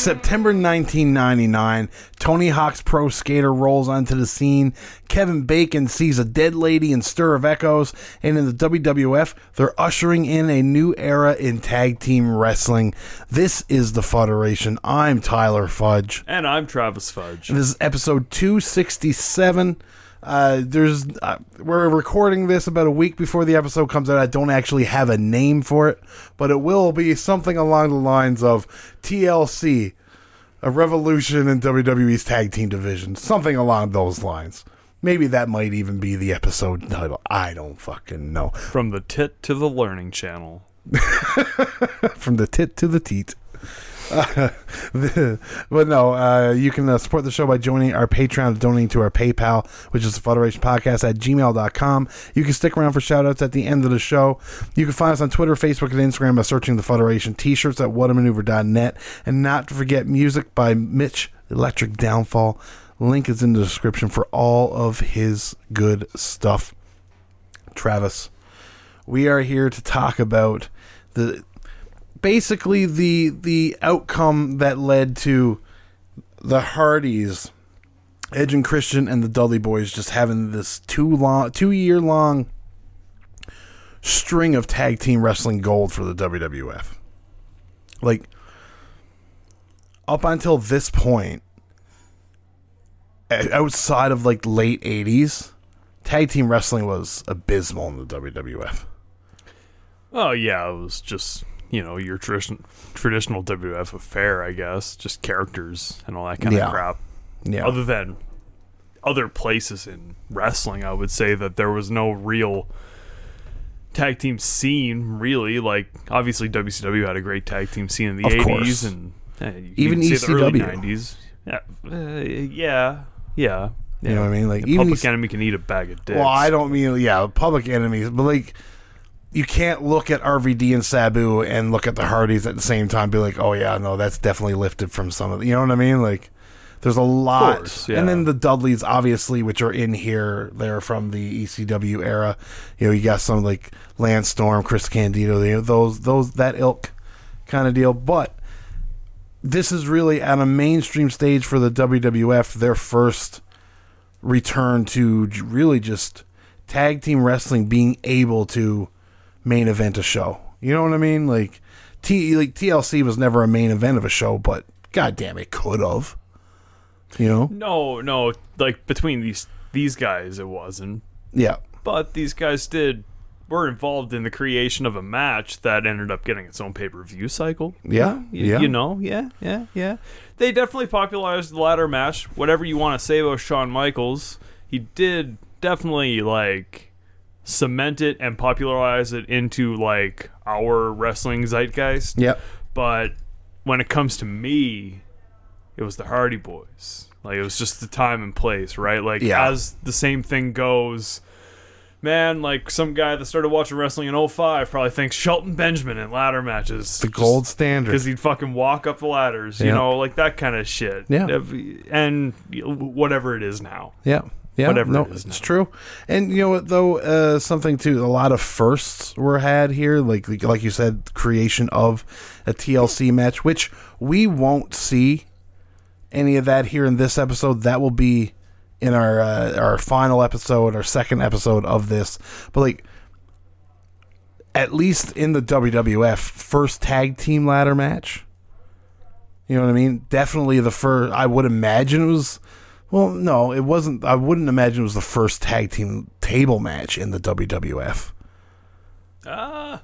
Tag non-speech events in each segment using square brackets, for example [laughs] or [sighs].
September 1999. Tony Hawk's Pro Skater rolls onto the scene. Kevin Bacon sees a dead lady in Stir of Echoes. And in the WWF, they're ushering in a new era in tag team wrestling. This is the Federation. I'm Tyler Fudge. And I'm Travis Fudge. This is episode 267. Uh, there's uh, we're recording this about a week before the episode comes out. I don't actually have a name for it, but it will be something along the lines of TLC, a revolution in WWE's tag team division, something along those lines. Maybe that might even be the episode title. I don't fucking know. From the tit to the learning channel. [laughs] From the tit to the teat. Uh, [laughs] but no, uh, you can uh, support the show by joining our Patreon, donating to our PayPal, which is the Federation Podcast at gmail.com. You can stick around for shout outs at the end of the show. You can find us on Twitter, Facebook, and Instagram by searching the Federation t shirts at whatamaneuver.net. And not to forget music by Mitch Electric Downfall. Link is in the description for all of his good stuff. Travis, we are here to talk about the basically the the outcome that led to the Hardys, Edge and Christian, and the Dudley Boys just having this two long, two year long string of tag team wrestling gold for the WWF. Like up until this point, outside of like late '80s, tag team wrestling was abysmal in the WWF. Oh yeah, it was just you know your tradition, traditional WF affair, I guess, just characters and all that kind Yeah. of crap. Yeah. Other than other places in wrestling, I would say that there was no real tag team scene. Really, like obviously WCW had a great tag team scene in the Of eighties course. and you Even can say the early ECW. nineties. Yeah, uh, yeah, yeah. You know what I mean? Like And even Public Enemy can eat a bag of dicks. Well, I don't mean yeah, public enemies, but like you can't look at RVD and Sabu and look at the Hardys at the same time. Be like, oh yeah, no, that's definitely lifted from some of the, you know what I mean? Like there's a lot, course, and then the Dudleys, obviously, which are in here, they're from the ECW era. You know, you got some like Lance Storm, Chris Candido, you know, those those that ilk kind of deal, but. This is really on a mainstream stage for the WWF, their first return to really just tag team wrestling being able to main event of a show. You know what I mean? Like T like TLC was never a main event of a show, but god damn it could have. You know? No, no, like between these these guys, it wasn't. Yeah. But these guys did were involved in the creation of a match that ended up getting its own pay per view cycle. Yeah, Y- yeah. You know, yeah, yeah, yeah. They definitely popularized the ladder match. Whatever you want to say about Shawn Michaels, he did definitely like cement it and popularize it into like our wrestling zeitgeist. Yep. But when it comes to me, it was the Hardy Boys. Like it was just the time and place, right? Like Yeah. as the same thing goes, man, like some guy that started watching wrestling in 05 probably thinks Shelton Benjamin in ladder matches. The gold standard. Because he'd fucking walk up the ladders, you Yeah. know, like that kind of shit. Yeah. And whatever it is now. Yeah. Yeah, Whatever no, it is it's true. And you know what though, uh, something too. A lot of firsts were had here, like like you said, creation of a TLC match, which we won't see any of that here in this episode. That will be in our uh, our final episode, our second episode of this. But like, at least in the WWF first tag team ladder match. You know what I mean? Definitely the first. I would imagine it was. Well, no, it wasn't. I wouldn't imagine it was the first tag team table match in the WWF. Ah,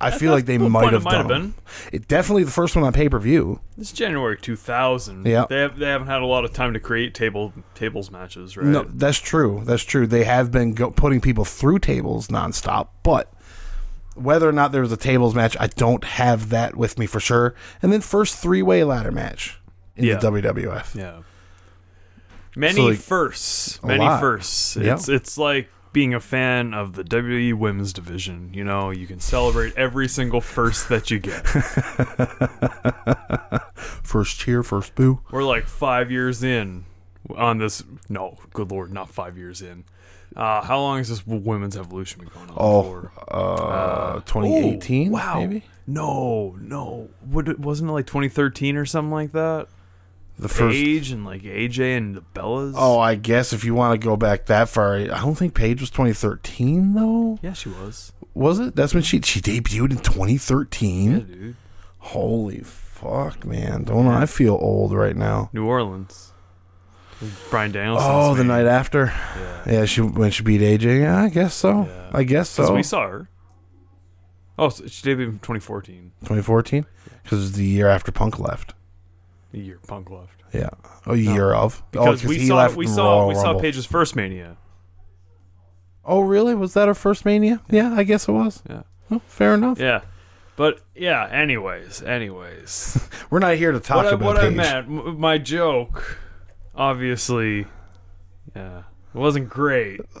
I feel like they might have might done. It definitely the first one on pay per view. it's January 2000. Yeah. They, have, they haven't had a lot of time to create table tables matches, right? No, that's true. That's true. They have been go- putting people through tables nonstop, but whether or not there was a tables match, I don't have that with me for sure. And then first three way ladder match in Yeah. the WWF. Yeah. Many So, like, firsts. Many lot. firsts. Yeah. It's it's like being a fan of the WWE women's division. You know, you can celebrate every single first that you get. [laughs] First cheer, first boo. We're like five years in on this. No, good lord, not five years in. Uh, how long has this women's evolution been going on Oh, for? uh, 2018, oh, wow. maybe No, no. What, wasn't it like 2013 or something like that? The first. Paige and like AJ and the Bellas. Oh, I guess if you want to go back that far, I don't think Paige was 2013 though. yeah, she was. Was it? That's when she she debuted in 2013. Yeah, dude. Holy fuck, man! Don't I feel old right now? New Orleans. Bryan Danielson. Oh, the night after. Yeah. Yeah, she when she beat AJ. Yeah, I guess so. Yeah. I guess so. we saw her. Oh, so she debuted in 2014, 2014, because the year after Punk left. The year Punk left. Yeah, a year of oh, Because oh, we he saw left we saw we saw Rumble. Paige's first Mania. Oh, really? Was that her first Mania? Yeah, I guess it was. Yeah. Oh, fair enough. Yeah. But yeah, anyways, anyways. [laughs] We're not here to talk what I, about what I meant, m- my joke, obviously, yeah, it wasn't great. [laughs]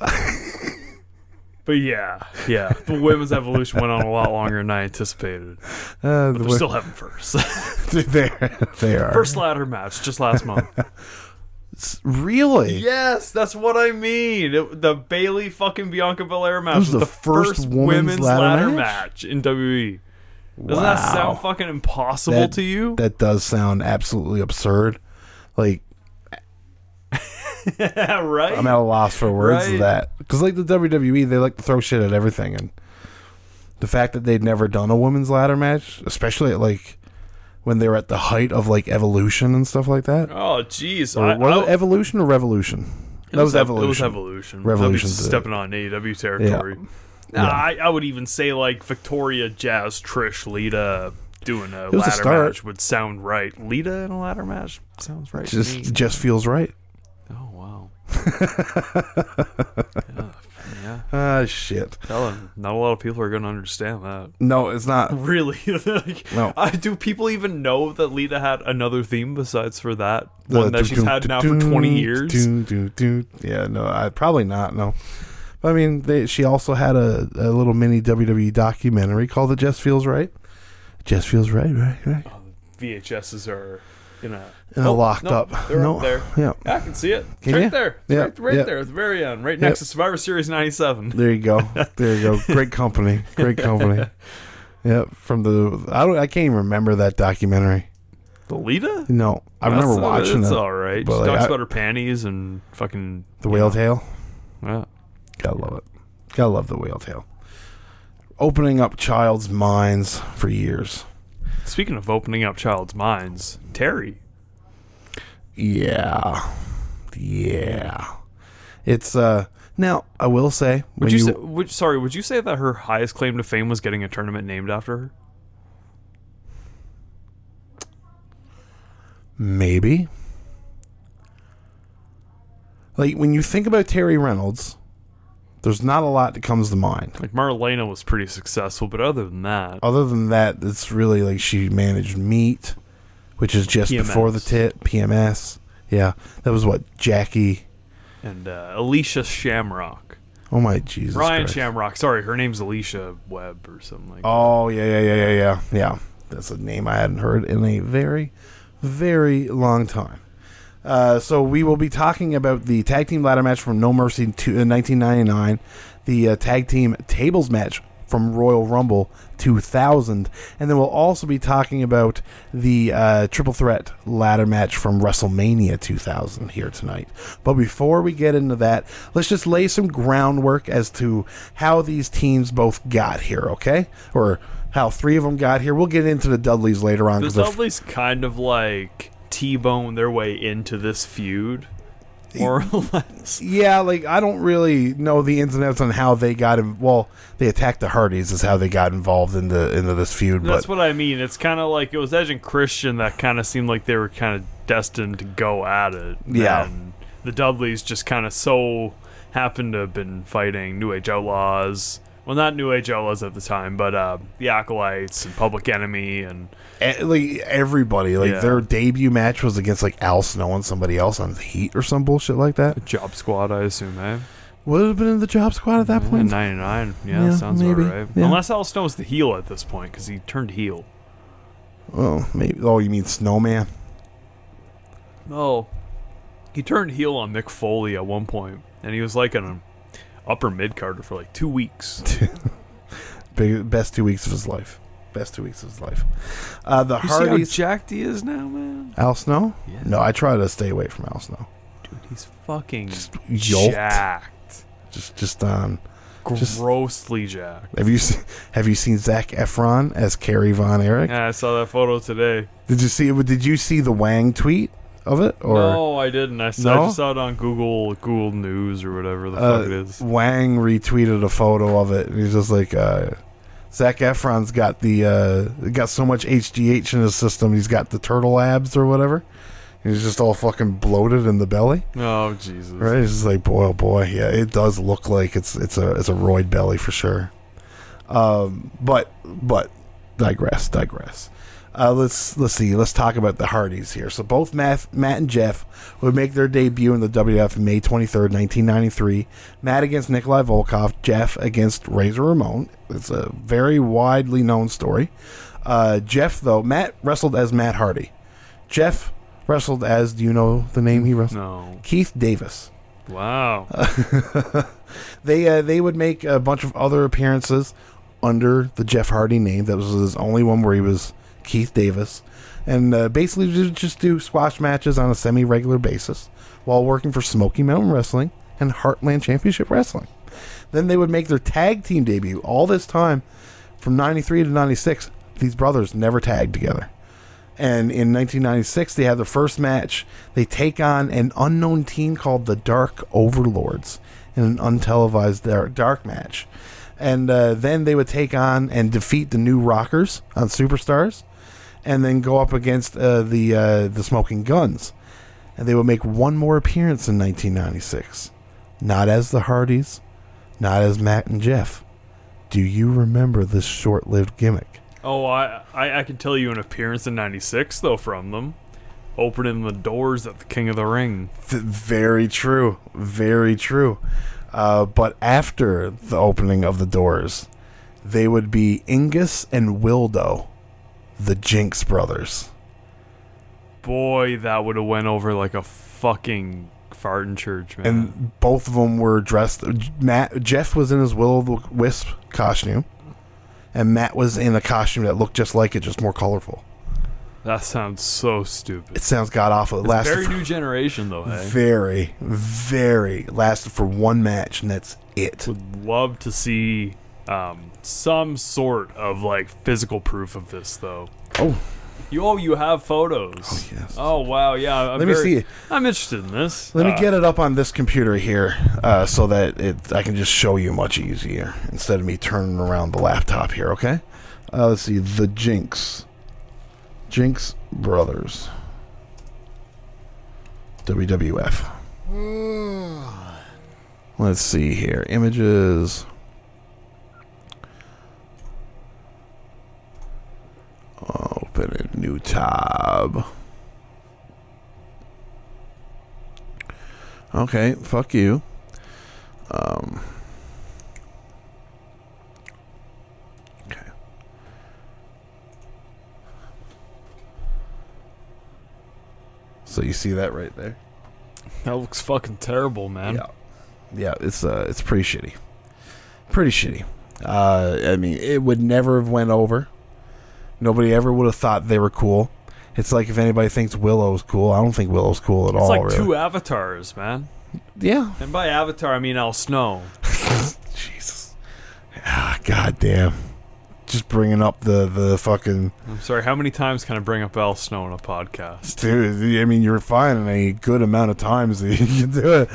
but yeah, yeah, [laughs] the women's evolution went on a lot longer than I anticipated. Uh, the they're still having first. [laughs] they they are first ladder match just last month. [laughs] Really. yes, that's what I mean. It- the Bayley fucking Bianca Belair match was was, the the, first women's ladder match? in WWE. Doesn't that sound fucking impossible That- to you? That does sound absolutely absurd. Like [laughs] right? I'm at a loss for words Right. of that because like the WWE, they like to throw shit at everything, and the fact that they'd never done a women's ladder match, especially at like when they were at the height of like Evolution and stuff like that. Oh, jeez. Was it Evolution or Revolution? It that was, ev- Evolution. It was Evolution. Revolution Revolution did it. stepping on AEW territory. Nah, Yeah. I, I would even say like Victoria, Jazz, Trish, Lita doing a was a ladder match would sound right. Lita in a ladder match sounds right. Just just feels right. Oh yeah, yeah. Ah shit. Tell him. Not a lot of people are going to understand that. No, it's not. [laughs] Really? [laughs] Like, No. I, do people even know that Lita had another theme besides for that The one that she's had now for 20 years? Yeah, no, I probably not. No, But, I mean, they, she also had a, a little mini WWE documentary called "It Just Feels Right." Just feels right, right, right. VHSs are in a And Oh, locked no, up. they're no, up there. Yeah, I can see it. Can right you? there. It's Yeah, right, right yeah. there at the very end, right next to Survivor Series '97. there you go. [laughs] There you go. Great company. Great company. Yeah, from the I don't I can't even remember that documentary. The Lita? No, I remember That's- uh, watching It's it. all right. She like, talks I- about her panties and fucking The whale know, tail. Yeah. Gotta love it. Gotta love the whale tail. Opening up child's minds for years. Speaking of opening up child's minds, Terri. Yeah. Yeah. It's uh now I will say Would you, you, say, would, sorry, would you say that her highest claim to fame was getting a tournament named after her? maybe like when you think about Terri Runnels, there's not a lot that comes to mind. Like Marlena was pretty successful, but other than that, Other than that, it's really like she managed Meat, which is just before the PMS. tit, PMS. Yeah. That was what Jackie and uh, Alicia Shamrock, Oh my Jesus. Ryan Christ. Shamrock. Sorry, her name's Alicia Webb or something like. that. Oh yeah, yeah, yeah, yeah, yeah, yeah. That's a name I hadn't heard in a very, very long time. Uh, so we will be talking about the tag team ladder match from No Mercy to, uh, 1999, the uh, tag team tables match from Royal Rumble 2000, and then we'll also be talking about the uh, triple threat ladder match from WrestleMania 2000 here tonight. But before we get into that, let's just lay some groundwork as to how these teams both got here, okay? Or how three of them got here. We'll get into the Dudleys later on The Dudleys kind of like T-bone their way into this feud, more or [laughs] less. Yeah, like I don't really know the ins and outs on how they got in. Well, they attacked the Hardys is how they got involved in the into this feud. That's but what I mean. It's kind of like it was Edge and Christian that kind of seemed like they were kind of destined to go at it. Yeah. And the Dudleys just kind of so happened to have been fighting New Age Outlaws. Well, not New Age Outlaws at the time, but uh, the Acolytes and Public Enemy and eh, like everybody, like Yeah. their debut match was against like Al Snow and somebody else on the Heat or some bullshit like that. Job Squad, I assume, eh? Would it have been in the Job Squad at that Yeah, point? 99. Yeah, Yeah, sounds maybe. alright. Yeah. Unless Al Snow's the heel at this point because he turned heel. Oh, maybe. Oh, you mean Snowman? No, he turned heel on Mick Foley at one point, and he was like an upper mid carder for like two weeks. [laughs] Big, best two weeks of his life. Best two weeks of his life. Uh, the You see how jacked he is now, man? Al Snow? Yeah. No, I try to stay away from Al Snow. Dude, he's fucking Just yoked. jacked. Just, just on. Just- Grossly jacked. Have you seen, have you seen Zac Efron as Kerry Von Erich? Yeah, I saw that photo today. Did you see? Did you see the Wang tweet of it? Or no, I didn't. I saw, I just saw it on Google Google News or whatever the uh, fuck it is. Wang retweeted a photo of it. And he's just like, uh, Zac Efron's got the uh, got so much HGH in his system. He's got the turtle abs or whatever. He's just all fucking bloated in the belly. Oh Jesus! Right? It's just like, boy, oh boy, yeah, it does look like it's it's a it's a roid belly for sure. Um, but but digress, digress. Uh, let's let's see. Let's talk about the Hardys here. So both Matt, Matt and Jeff would make their debut in the WWF May twenty third, nineteen ninety three. Matt against Nikolai Volkov. Jeff against Razor Ramon. It's a very widely known story. Uh, Jeff though, Matt wrestled as Matt Hardy. Jeff wrestled as. Do you know the name he wrestled? No. Keith Davis. Wow. [laughs] they uh, they would make a bunch of other appearances under the Jeff Hardy name. That was his only one where he was Keith Davis, and uh, basically ju- just do squash matches on a semi regular basis while working for Smoky Mountain Wrestling and Heartland Championship Wrestling. Then they would make their tag team debut. All this time, from '93 to '96, these brothers never tagged together. And in 1996, they had their first match. They take on an unknown team called the Dark Overlords in an untelevised dark, dark match. And uh, then they would take on and defeat the New Rockers on Superstars, and then go up against uh, the uh, the Smoking Guns. And they would make one more appearance in 1996, not as the Hardys, not as Matt and Jeff. Do you remember this short-lived gimmick? Oh, I, I I can tell you an appearance in '96 though from them, opening the doors at the King of the Ring. Th- very true. Very true. Uh, but after the opening of the doors, they would be Ingus and Wildo, the Jinx brothers. Boy, that would have went over like a fucking fart in church, man. And both of them were dressed. Matt Jeff was in his Will o' the Wisp costume, and Matt was in a costume that looked just like it, just more colorful. that sounds so stupid. It sounds god awful. It It's lasted very for new generation though. Hey, very, very lasted for one match, and that's it. would love to see um, some sort of like physical proof of this though. Oh, You oh, you have photos. Oh, yes. Oh wow, yeah. I'm Let me see. I'm interested in this. Let me Uh, get it up on this computer here, uh, so that it I can just show you much easier instead of me turning around the laptop here. Okay? Uh, let's see the Jinx, Jinx Brothers, WWF. Let's see here, images. Open a new tab. Okay, fuck you. Um. Okay. So you see that right there? That looks fucking terrible, man. Yeah. Yeah, it's uh it's pretty shitty. Pretty shitty. Uh I mean, it would never have went over. Nobody ever would have thought they were cool. It's like if anybody thinks Willow's cool, I don't think Willow's cool at It's all. It's like really. two avatars, man. Yeah. And by avatar, I mean Al Snow. [laughs] Jesus. Ah, God damn. Just bringing up the the fucking I'm sorry. How many times can I bring up Al Snow in a podcast? dude. I mean, you're finding a good amount of times that [laughs] you can do it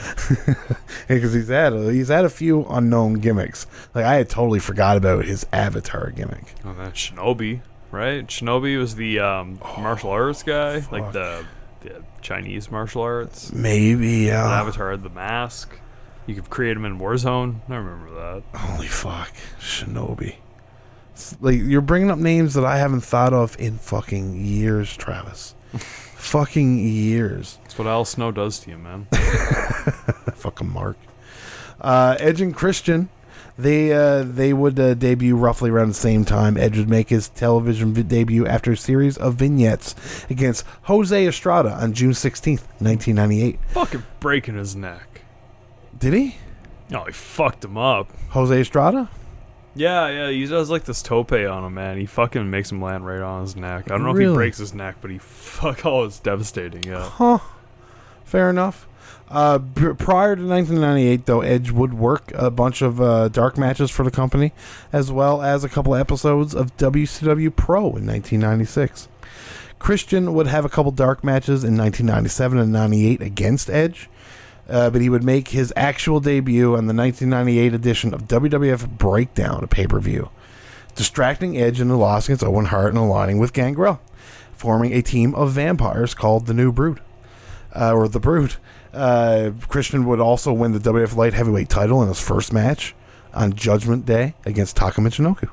[laughs] because he's had a, he's had a few unknown gimmicks. Like I had totally forgot about his avatar gimmick. Oh, that Shinobi, right? Shinobi was the um, martial arts guy, like the, the Chinese martial arts. Maybe The yeah. Avatar had the mask. You could create him in Warzone. I remember that. Holy fuck, Shinobi. It's Like you're bringing up names that I haven't thought of in fucking years, Travis. [laughs] fucking years. That's what Al Snow does to you, man. [laughs] fucking Mark. Uh, Edge and Christian, they uh, they would uh, debut roughly around the same time. Edge would make his television vi- debut after a series of vignettes against Jose Estrada on June sixteenth, nineteen ninety eight. Fucking breaking his neck. Did he? Oh, he fucked him up. Jose Estrada? Yeah, yeah, he does like this tope on him, man. He fucking makes him land right on his neck. I don't know if he breaks his neck, but he [laughs] fuck. Oh, it's devastating. Yeah. Huh. Fair enough. Uh, b- prior to 1998, though, Edge would work a bunch of uh, dark matches for the company, as well as a couple episodes of WCW Pro in 1996. Christian would have a couple dark matches in 1997 and 98 against Edge, uh, but he would make his actual debut on the 1998 edition of WWF Breakdown, a pay per view, distracting Edge in the loss against Owen Hart and aligning with Gangrel, forming a team of vampires called the New Brood uh, or the Brood. Uh, Christian would also win the WF Light Heavyweight title in his first match on Judgment Day against Taka Michinoku.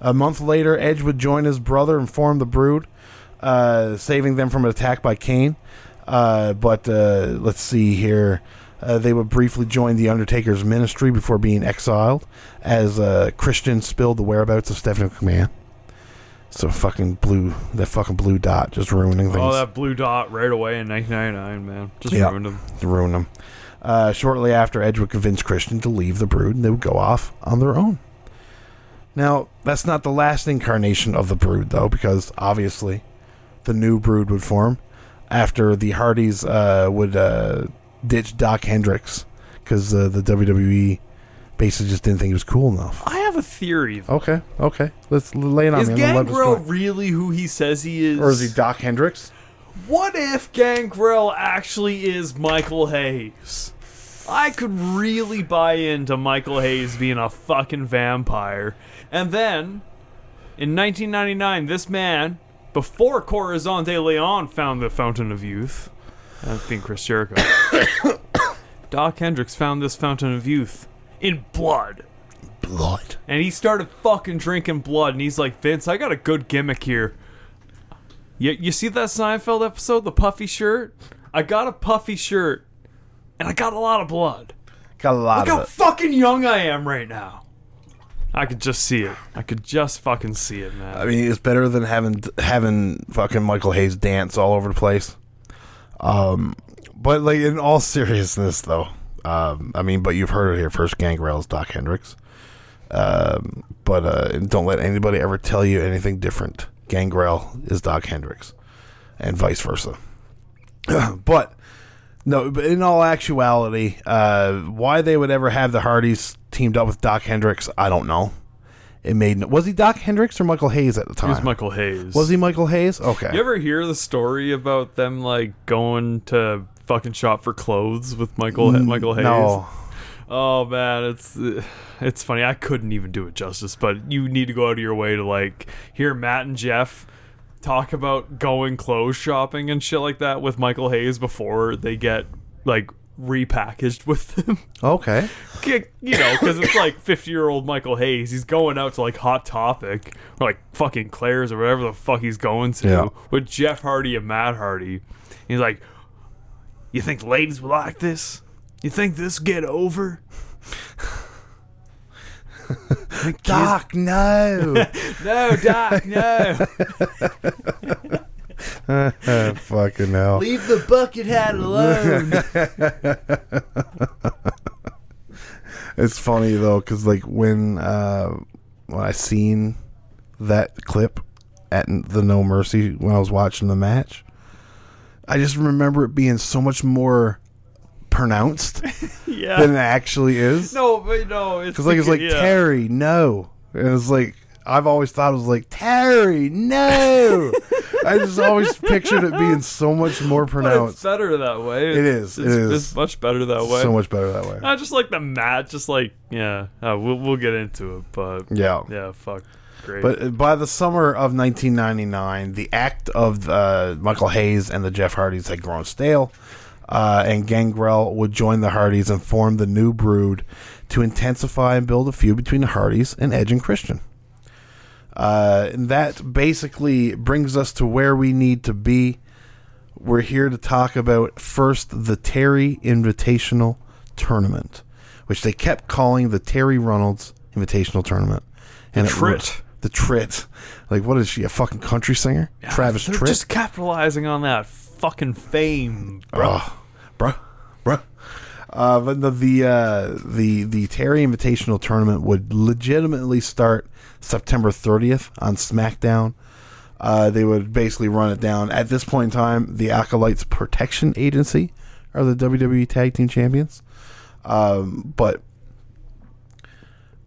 A month later, Edge would join his brother and form the Brood, uh, saving them from an attack by Kane. Uh, but uh, let's see here. Uh, they would briefly join the Undertaker's ministry before being exiled, as uh, Christian spilled the whereabouts of Stephanie McMahon. So fucking blue, that fucking blue dot, just ruining things. Oh, that blue dot right away in 1999, man. Just Yeah. ruined him. to ruin them. Uh, shortly after, Edge would convince Christian to leave the Brood, and they would go off on their own. Now, that's not the last incarnation of the Brood, though, because obviously the new Brood would form after the Hardys uh, would uh, ditch Doc Hendricks because uh, the WWE basically just didn't think he was cool enough. I have a theory. Okay, okay, let's lay it on Is me. I'm gonna let this Gangrel really who he says he is? or is he Doc Hendricks? What if Gangrel actually is Michael Hayes? I could really buy into Michael Hayes being a fucking vampire. And then, in 1999, this man, before Corazon de Leon found the Fountain of Youth, I think Chris Jericho, [coughs] Doc Hendricks found this Fountain of Youth in blood. Blood. And he started fucking drinking blood, and he's like, Vince, I got a good gimmick here. You, you see that Seinfeld episode, the puffy shirt? I got a puffy shirt, and I got a lot of blood. Got a lot Look of how it. fucking young I am right now. I could just see it. I could just fucking see it, man. I mean, it's better than having having fucking Michael Hayes dance all over the place. Um, but like in all seriousness, though, um, I mean, but you've heard it here first. Gangrel's Doc Hendricks. Um, but uh, don't let anybody ever tell you anything different. Gangrel is Doc Hendricks, and vice versa. [clears throat] but no, but in all actuality, uh, why they would ever have the Hardys teamed up with Doc Hendricks, I don't know. It made no- was he Doc Hendricks or Michael Hayes at the He time? was Michael Hayes. Was he Michael Hayes? Okay. You ever hear the story about them like going to fucking shop for clothes with Michael mm, Michael Hayes? No. Oh man, it's it's funny. I couldn't even do it justice, but you need to go out of your way to like hear Matt and Jeff talk about going clothes shopping and shit like that with Michael Hayes before they get like repackaged with them. Okay. you know, because it's like 50 year old Michael Hayes. He's going out to like Hot Topic or like fucking Claire's or whatever the fuck he's going to Yeah. with Jeff Hardy and Matt Hardy. He's like, You think ladies will like this? You think this get over? Think [laughs] Doc, no. [laughs] No, Doc, no. [laughs] Fucking hell. Leave the bucket hat alone. It's funny though, because like when uh, when I seen that clip at the No Mercy when I was watching the match, I just remember it being so much more pronounced [laughs] yeah. than it actually is. no, but no. It's Because like it's like yeah. Terri, no, and it's like I've always thought it was like Terri, no. [laughs] I just always pictured it being so much more pronounced. better that way. It is, It's, it is. It's much better that way. So much better that way. I just like the mat. Just like yeah, uh, we'll we'll get into it, but Yeah. yeah, fuck, great. But by the summer of 1999, the act of uh, Michael Hayes and the Jeff Hardys had grown stale, uh, and Gangrel would join the Hardys and form the new brood to intensify and build a feud between the Hardys and Edge and Christian. Uh, and that basically brings us to where we need to be. We're here to talk about first the Terri Invitational Tournament, which they kept calling the Terri Runnels Invitational Tournament. And it Trit. The Trit. Like, what is she, a fucking country singer? Travis They're Tritt? just capitalizing on that fucking fame, bro. Oh, bruh, bruh. Uh, but the the, uh, the the Terri Invitational tournament would legitimately start September 30th on SmackDown. Uh, they would basically run it down. At this point in time, the Acolytes Protection Agency are the WWE Tag Team Champions. Um, but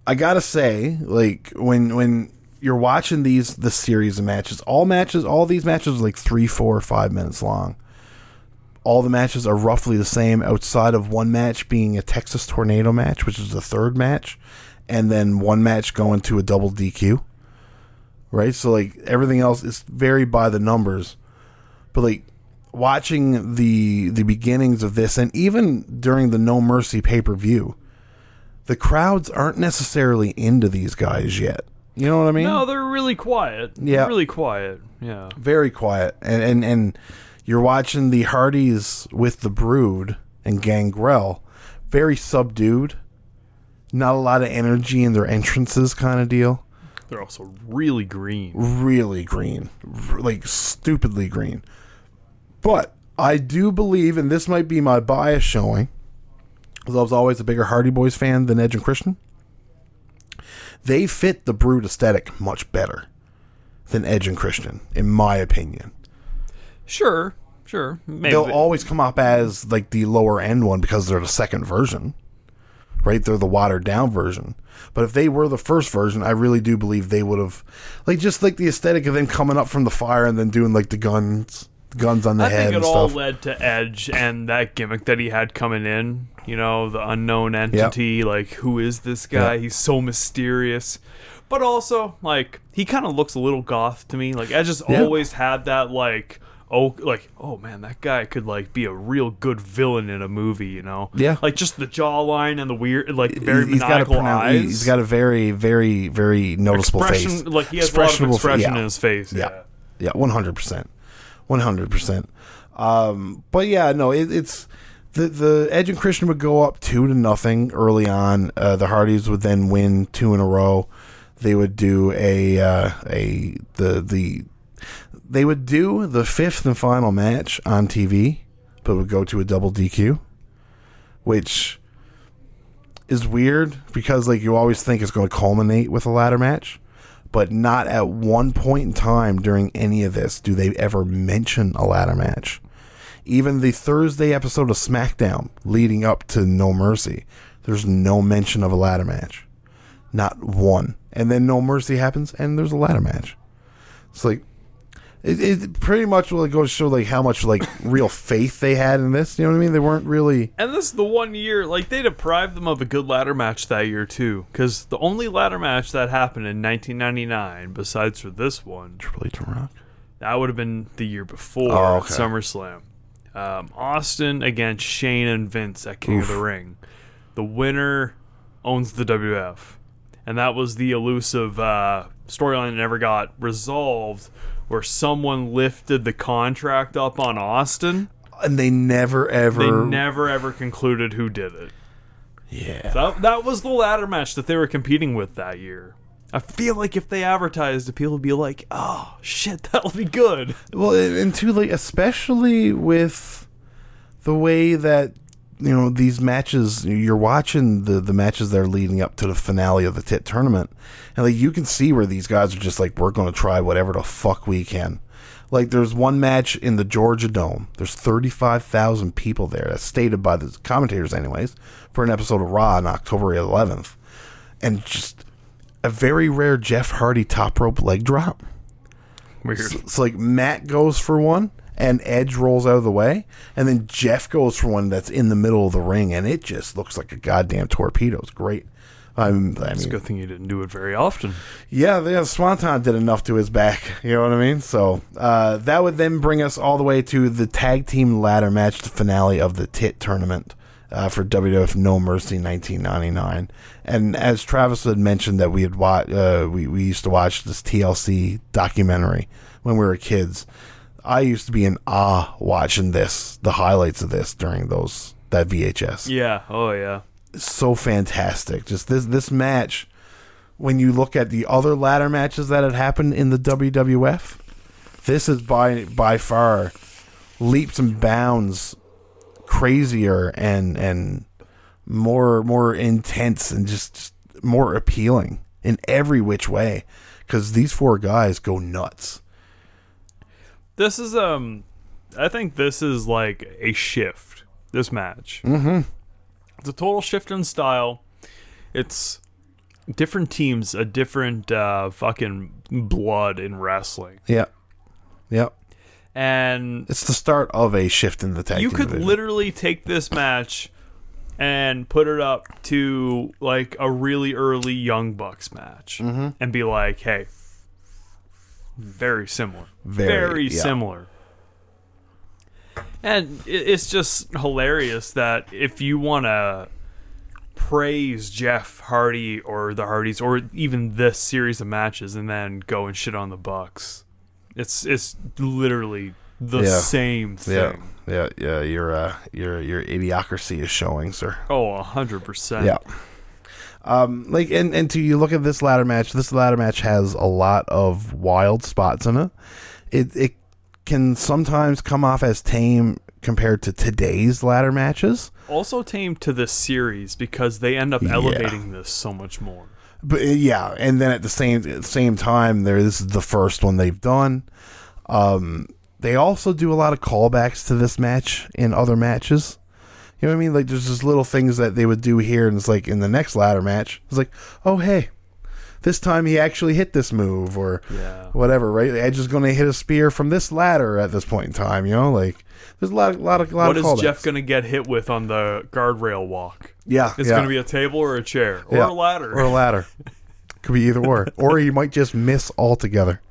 I gotta say, like when when you're watching these the series of matches, all matches, all these matches are like three, four, five minutes long. All the matches are roughly the same, outside of one match being a Texas Tornado match, which is the third match, and then one match going to a double DQ. Right, so like everything else is very by the numbers, but like watching the the beginnings of this, and even during the No Mercy pay per view, the crowds aren't necessarily into these guys yet. You know what I mean? No, they're really quiet. They're Yeah. really quiet. Yeah. very quiet and, and and you're watching the hardys with the brood and gangrel very subdued not a lot of energy in their entrances kind of deal They're also really green. really green like stupidly green but i do believe and this might be my bias showing because i was always a bigger hardy boys fan than edge and christian they fit the brood aesthetic much better than edge and christian in my opinion Sure, sure. Maybe. they'll always come up as like the lower end one because they're the second version right they're the watered down version but if they were the first version i really do believe they would have like just like the aesthetic of them coming up from the fire and then doing like the guns guns on the I head I think it and all led to Edge and that gimmick that he had coming in. You know, the unknown entity. Like, who is this guy? Yeah. He's so mysterious. But also, like, he kind of looks a little goth to me. Like, I just Yeah. always had that, like, oh, like, oh man, that guy could like be a real good villain in a movie. You know? Yeah. Like just the jawline and the weird, like very he's got a maniacal eyes. he's got a very very very noticeable expression, face like he has a lot of expression yeah. in his face. Yeah. Yeah. Yeah, one hundred percent, one hundred percent. Um, but yeah, no, it, it's the the Edge and Christian would go up two to nothing early on. Uh, the Hardys would then win two in a row. They would do a uh, a the the they would do the fifth and final match on TV, but would go to a double DQ, which is weird because like you always think it's going to culminate with a ladder match but not at one point in time during any of this do they ever mention a ladder match. Even the Thursday episode of SmackDown leading up to No Mercy, there's no mention of a ladder match. Not one. And then No Mercy happens and there's a ladder match. It's like it, it pretty much will go to show like how much like [laughs] real faith they had in this. You know what I mean? They weren't really And this is the one year, like, they deprived them of a good ladder match that year, too. Because the only ladder match that happened in 1999, besides for this one, Triple H and Rock. that would have been the year before Oh, okay. SummerSlam. Um, Austin against Shane and Vince at King of the Ring. The winner owns the WF. And that was the elusive uh, storyline that never got resolved, where someone lifted the contract up on Austin. And they never ever They never ever concluded who did it. Yeah. That, that was the ladder match that they were competing with that year. I feel like if they advertised people would be like, "Oh shit, [laughs] that'll be good." Well, and and too, like especially with the way that you know these matches, you're watching the the matches that are leading up to the finale of the tit tournament, and like you can see where these guys are just like, we're going to try whatever the fuck we can. Like there's one match in the Georgia Dome. There's 35,000 people there. That's stated by the commentators, anyways, for an episode of Raw on October 11th, and just a very rare Jeff Hardy top rope leg drop. Weird. So like Matt goes for one and Edge rolls out of the way, and then Jeff goes for one that's in the middle of the ring, and it just looks like a goddamn torpedo. It's great. I'm, I It's a good thing you didn't do it very often. yeah, yeah, Swanton did enough to his back. [laughs] You know what I mean? So uh, that would then bring us all the way to the tag team ladder match, the finale of the Tit tournament uh, for WWF No Mercy 1999. And as Travis had mentioned, that we had watched, uh, we we used to watch this TLC documentary when we were kids. I used to be in awe watching this, the highlights of this during those that VHS Yeah. Oh yeah. so fantastic. Just this this match, when you look at the other ladder matches that had happened in the WWF, this is by by far leaps and bounds crazier and and more more intense and just, just more appealing in every which way because these four guys go nuts. This is um, I think this is like a shift. This match. Mm-hmm. It's a total shift in style. It's different teams, a different uh, fucking blood in wrestling, Yeah, yeah. And It's the start of a shift in the tag. you could division. literally take this match and put it up to like a really early Young Bucks match Mm-hmm. and be like, hey, very similar. Very, yeah. similar. And it's just hilarious that if you want to praise Jeff Hardy or the Hardys or even this series of matches and then go and shit on the Bucks, it's it's literally the Yeah. same thing. Yeah, yeah, yeah. Your uh, your your idiocracy is showing, sir. Oh, a hundred percent. Yeah. Um, like and and to you look at this ladder match. This ladder match has a lot of wild spots in it. It it can sometimes come off as tame compared to today's ladder matches. Also tame to this series because they end up elevating this so much more. But uh, yeah, and then at the same at the same time, there this is the first one they've done. Um, they also do a lot of callbacks to this match in other matches. You know what I mean? Like there's just little things that they would do here, and it's like in the next ladder match, it's like, oh hey, this time he actually hit this move or Yeah. whatever. Right? Edge is going to hit a spear from this ladder at this point in time. You know, like there's a lot, of, lot of, lot What of is callbacks. Jeff gonna get hit with on the guardrail walk? yeah, It's yeah. gonna be a table or a chair or Yeah. a ladder. or a ladder. [laughs] Could be either or, or he might just miss altogether.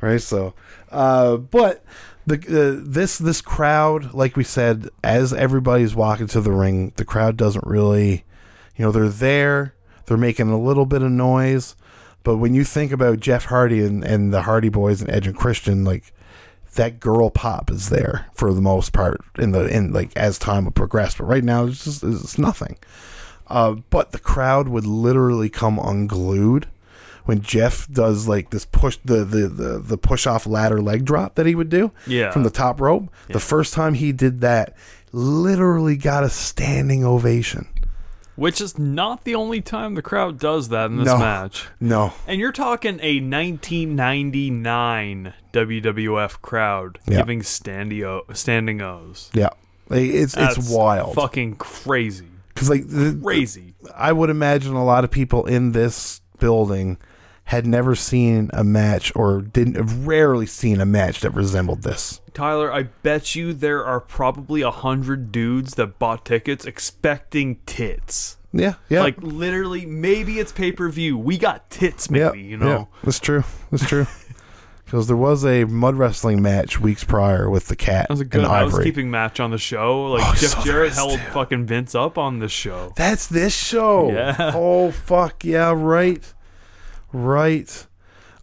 Right. So, uh, but the uh, this this crowd, like we said, as everybody's walking to the ring, the crowd doesn't really, you know, they're there, they're making a little bit of noise, but when you think about Jeff Hardy and, and the Hardy Boys and Edge and Christian, like that girl pop is there for the most part in the in like as time would progress. But right now, it's just it's nothing. Uh, but the crowd would literally come unglued when Jeff does like this push the the the, the push off ladder leg drop that he would do Yeah. from the top rope. The first time he did that, literally got a standing ovation. Which is not the only time the crowd does that in this No. match. No, And you're talking a 1999 WWF crowd Yeah. giving standing o- standing O's. yeah, Like, it's That's it's wild Fucking crazy. because like the, Crazy. I would imagine a lot of people in this building had never seen a match or didn't have rarely seen a match that resembled this. Tyler, I bet you there are probably a hundred dudes that bought tickets expecting tits. Yeah, yeah, Like literally, maybe it's pay per view. We got tits, yeah, maybe you know. yeah. that's true. That's true. [laughs] Because there was a mud wrestling match weeks prior with the Kat That was a good housekeeping match on the show. Like Oh, Jeff so Jarrett held too. fucking Vince up on the show. That's this show. Yeah. Oh fuck yeah! Right, right.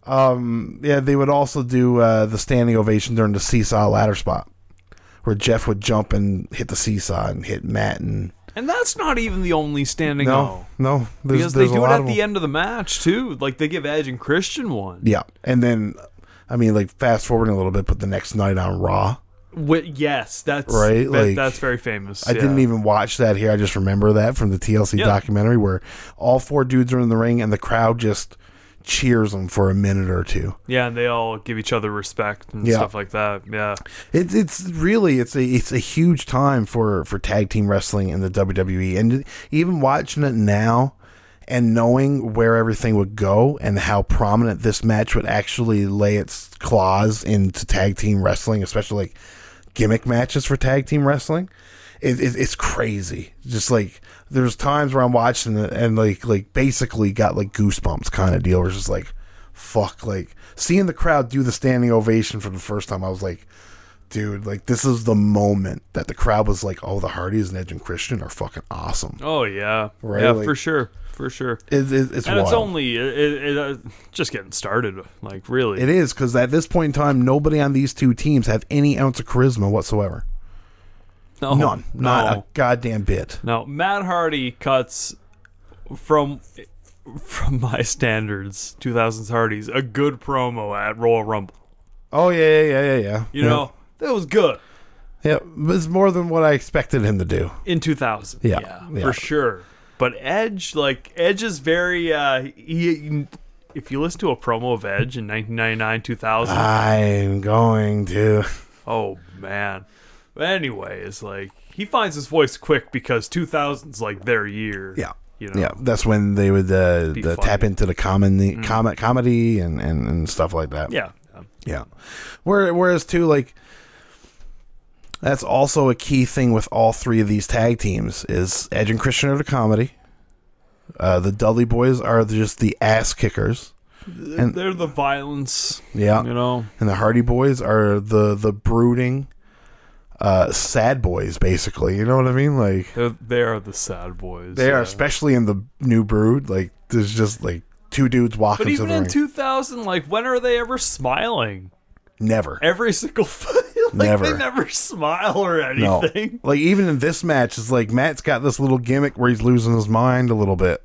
Um, yeah, they would also do uh, the standing ovation during the seesaw ladder spot, where Jeff would jump and hit the seesaw and hit Matt and And that's not even the only standing ovation. no, O. no, there's, Because there's they do it at the end of the match too. Like they give Edge and Christian one. Yeah, and then I mean, like fast forwarding a little bit, but the next night on Raw, Wi- yes, that's Right, that- like, that's very famous. I yeah. didn't even watch that here. I just remember that from the TLC Yeah. documentary where all four dudes are in the ring and the crowd just cheers them for a minute or two. Yeah, and they all give each other respect and Yeah. stuff like that. Yeah. It's it's really it's a it's a huge time for for tag team wrestling in the WWE, and even watching it now and knowing where everything would go and how prominent this match would actually lay its claws into tag team wrestling, especially like gimmick matches for tag team wrestling. It, it, it's crazy. Just like there's times where I'm watching it and like like basically got like goosebumps kind of deal. Where it's just like fuck, like seeing the crowd do the standing ovation for the first time. I was like, dude, like this is the moment that the crowd was like, oh, the Hardys and Edge and Christian are fucking awesome. Oh yeah. Right, Yeah, like- for sure. For sure. It, it, it's and wild. it's only it, uh, just getting started. Like really. it is because at this point in time, nobody on these two teams have any ounce of charisma whatsoever. No, None, not no. a goddamn bit. No, Matt Hardy cuts from from my standards, 2000s Hardys, a good promo at Royal Rumble. Oh yeah, yeah, yeah, yeah, yeah. You Yeah. know, that was good. Yeah, it's more than what I expected him to do. in 2000. Yeah, yeah. for sure. But Edge, like Edge, is very. Uh, he, if you listen to a promo of Edge in 1999, 2000, I'm going to. oh man. But anyway, it's like he finds his voice quick because 2000's like their year. Yeah. you know. Yeah, that's when they would uh, the tap into the comedy, com- comedy and, and, and stuff like that. Yeah. Yeah. Where, whereas too, like that's also a key thing with all three of these tag teams is Edge and Christian are the comedy. Uh, the Dudley Boys are just the ass kickers. And- They're the violence, Yeah. you know. And the Hardy Boys are the the brooding, uh, sad boys, basically. You know what I mean? Like They're, they are the sad boys. they are, especially in the new brood. Like there's just like two dudes walking But even in ring. 2000, like when are they ever smiling? Never. Every single [laughs] like Never. they never smile or anything. No. Like even in this match, it's like Matt's got this little gimmick where he's losing his mind a little bit.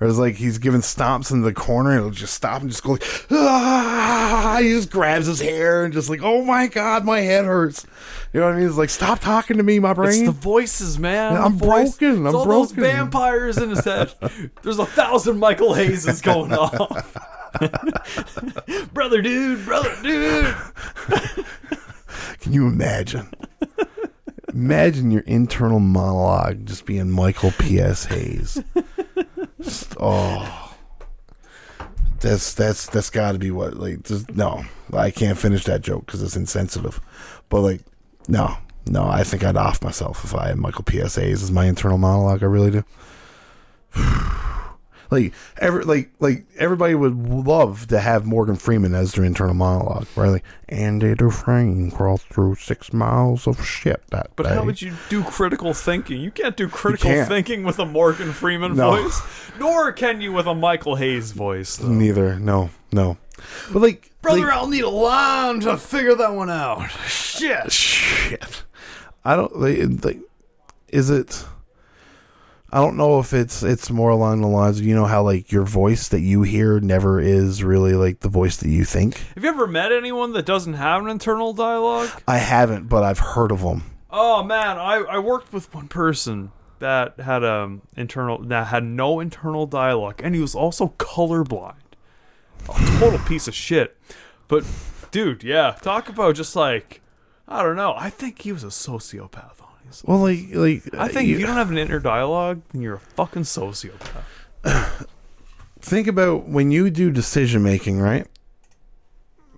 Or it's like he's giving stomps in the corner and he'll just stop and just go like, ah! He just grabs his hair and just like, oh my god, my head hurts. You know what I mean? It's like, stop talking to me, my brain. It's the voices, man. I'm voice. broken. It's I'm all those vampires in his head. [laughs] There's a thousand Michael Hayes going off. [laughs] brother, dude, brother, dude. [laughs] Can you imagine? imagine your internal monologue just being Michael P.S. Hayes. Oh, that's that's that's got to be what like. Just, no, I can't finish that joke because it's insensitive. But like, no, no, I think I'd off myself if I had Michael P.S. Hayes as my internal monologue. I really do. [sighs] [sighs] Like every like like everybody would love to have Morgan Freeman as their internal monologue, right? Like Andy Dufresne crossed through six miles of shit that But day. how would you do critical thinking? You can't do critical can't. thinking with a Morgan Freeman No. voice, nor can you with a Michael Hayes voice. Though. Neither, no, no. But like, Brother, like, I'll need a line to figure that one out. [laughs] Shit. shit. I don't like, like. Is it? I don't know if it's it's more along the lines of you know how like your voice that you hear never is really like the voice that you think. Have you ever met anyone that doesn't have an internal dialogue? I haven't, but I've heard of them. Oh man, I, I worked with one person that had um internal that had no internal dialogue, and he was also colorblind. A total piece of shit. But dude, yeah, talk about just like I don't know. I think he was a sociopath. Well, like like I think if you don't have an inner dialogue, then you're a fucking sociopath. [sighs] think about when you do decision making, right?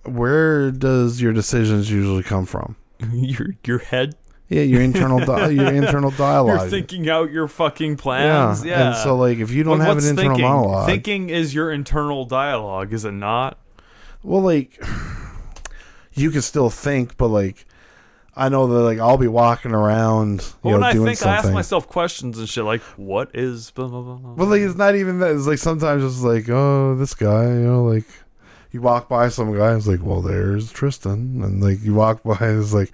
Where does your decisions usually come from? [laughs] your your head, Yeah, your internal di- [laughs] your internal dialogue. you're thinking out your fucking plans. Yeah. And so like if you don't But have an what's internal thinking? monologue, Thinking is your internal dialogue, is it not? well like [sighs] you can still think, but like I know that like I'll be walking around, you Well, when know, I doing think, I ask myself questions and shit like, "What is?" Blah, blah, blah, blah. But like it's not even that. It's like sometimes it's like, oh, this guy, you know, like you walk by some guy, it's like, well, there's Tristan, and like you walk by, it's like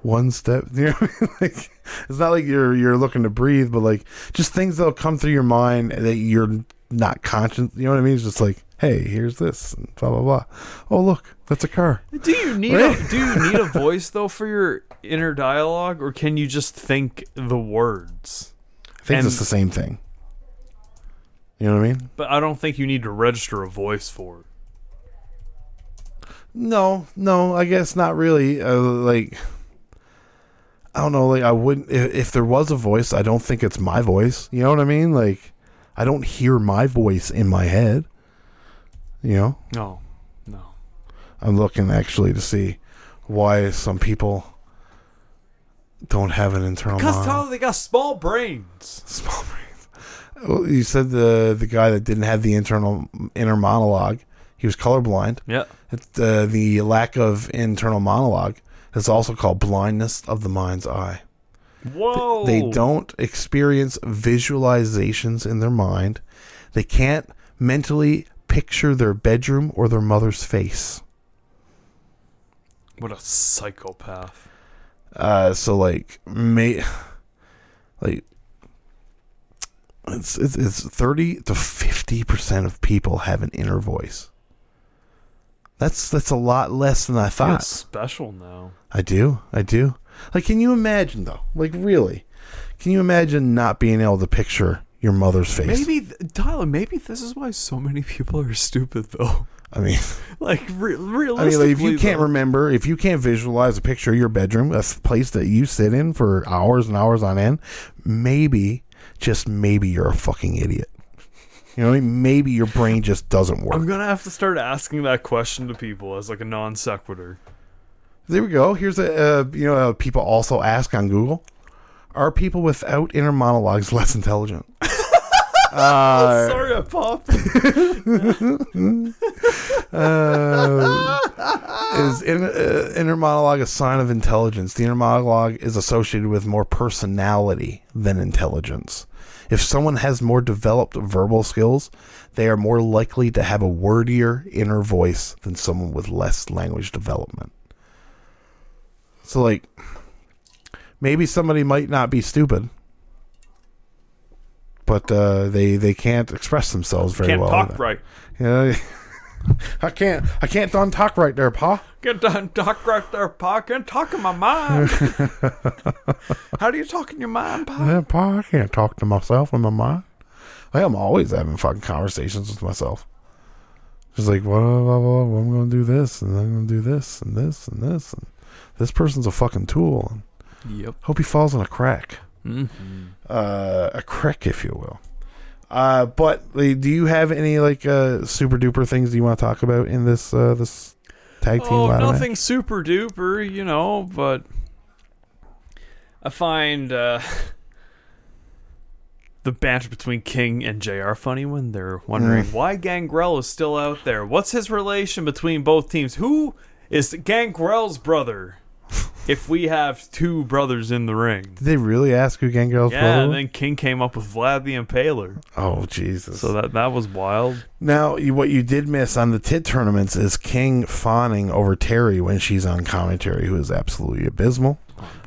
one step. [laughs] You know, what I mean? like it's not like you're you're looking to breathe, but like just things that'll come through your mind that you're not conscious. You know what I mean? It's just like, hey, here's this, and blah blah blah. Oh, look, that's a car. do you need Right? a, do you need a voice though for your inner dialogue, or can you just think the words? I think And- it's the same thing. You know what I mean? But I don't think you need to register a voice for it. No, no, I guess not really. Uh, like, I don't know. Like, I wouldn't if, if there was a voice. I don't think it's my voice. You know what I mean? Like, I don't hear my voice in my head. You know, No, no. I'm looking actually to see why some people don't have an internal Because. Tyler, they got small brains. Small brains. Well, you said the the guy that didn't have the internal inner monologue, he was colorblind. Yeah. It's, uh, the lack of internal monologue is also called blindness of the mind's eye. Whoa. They don't experience visualizations in their mind. They can't mentally picture their bedroom or their mother's face. What a psychopath. Uh, so like, may like it's, it's it's thirty to fifty percent of people have an inner voice. That's that's a lot less than I thought. special now. I do, I do. Like, can you imagine though? Like, really? Can you imagine not being able to picture your mother's face? Maybe Tyler. Maybe this is why so many people are stupid, though. I mean, [laughs] Like re- I mean, like, if you can't though. remember, if you can't visualize a picture of your bedroom, a place that you sit in for hours and hours on end, maybe, just maybe, you're a fucking idiot. You know what I mean? Maybe your brain just doesn't work. I'm gonna have to start asking that question to people as like a non sequitur. There we go. Here's a uh, you know uh, people also ask on Google: Are people without inner monologues [laughs] less intelligent? Uh, Sorry, I popped. uh, is in, uh, inner monologue a sign of intelligence? The inner monologue is associated with more personality than intelligence. If someone has more developed verbal skills, they are more likely to have a wordier inner voice than someone with less language development. So, like, maybe somebody might not be stupid, but uh, they they can't express themselves very Can't well. talk right. Yeah, [laughs] I can't. I can't done talk right there, Pa. Get done talk right there, Pa. Can't talk in my mind. [laughs] How do you talk in your mind, Pa? Yeah, Pa, I can't talk to myself in my mind. I am always having fucking conversations with myself. Just like, what? Blah, blah, blah, I'm going to do this, and I'm going to do this, and this, and this, and this person's a fucking tool. And Yep. hope he falls in a crack, Mm-hmm. Uh, a crick, if you will. Uh, but do you have any like uh, super duper things you want to talk about in this uh, this tag team Oh, ladder match? nothing super duper, you know, but I find uh, [laughs] the banter between King and JR funny when they're wondering Mm. why Gangrel is still out there. What's his relation between both teams? Who is Gangrel's brother if we have two brothers in the ring? Did they really ask who Gangrel's Yeah, brother? and then King came up with Vlad the Impaler. oh Jesus! So that that was wild. Now, you, what you did miss on the tit tournaments is King fawning over Terri when she's on commentary, who is absolutely abysmal.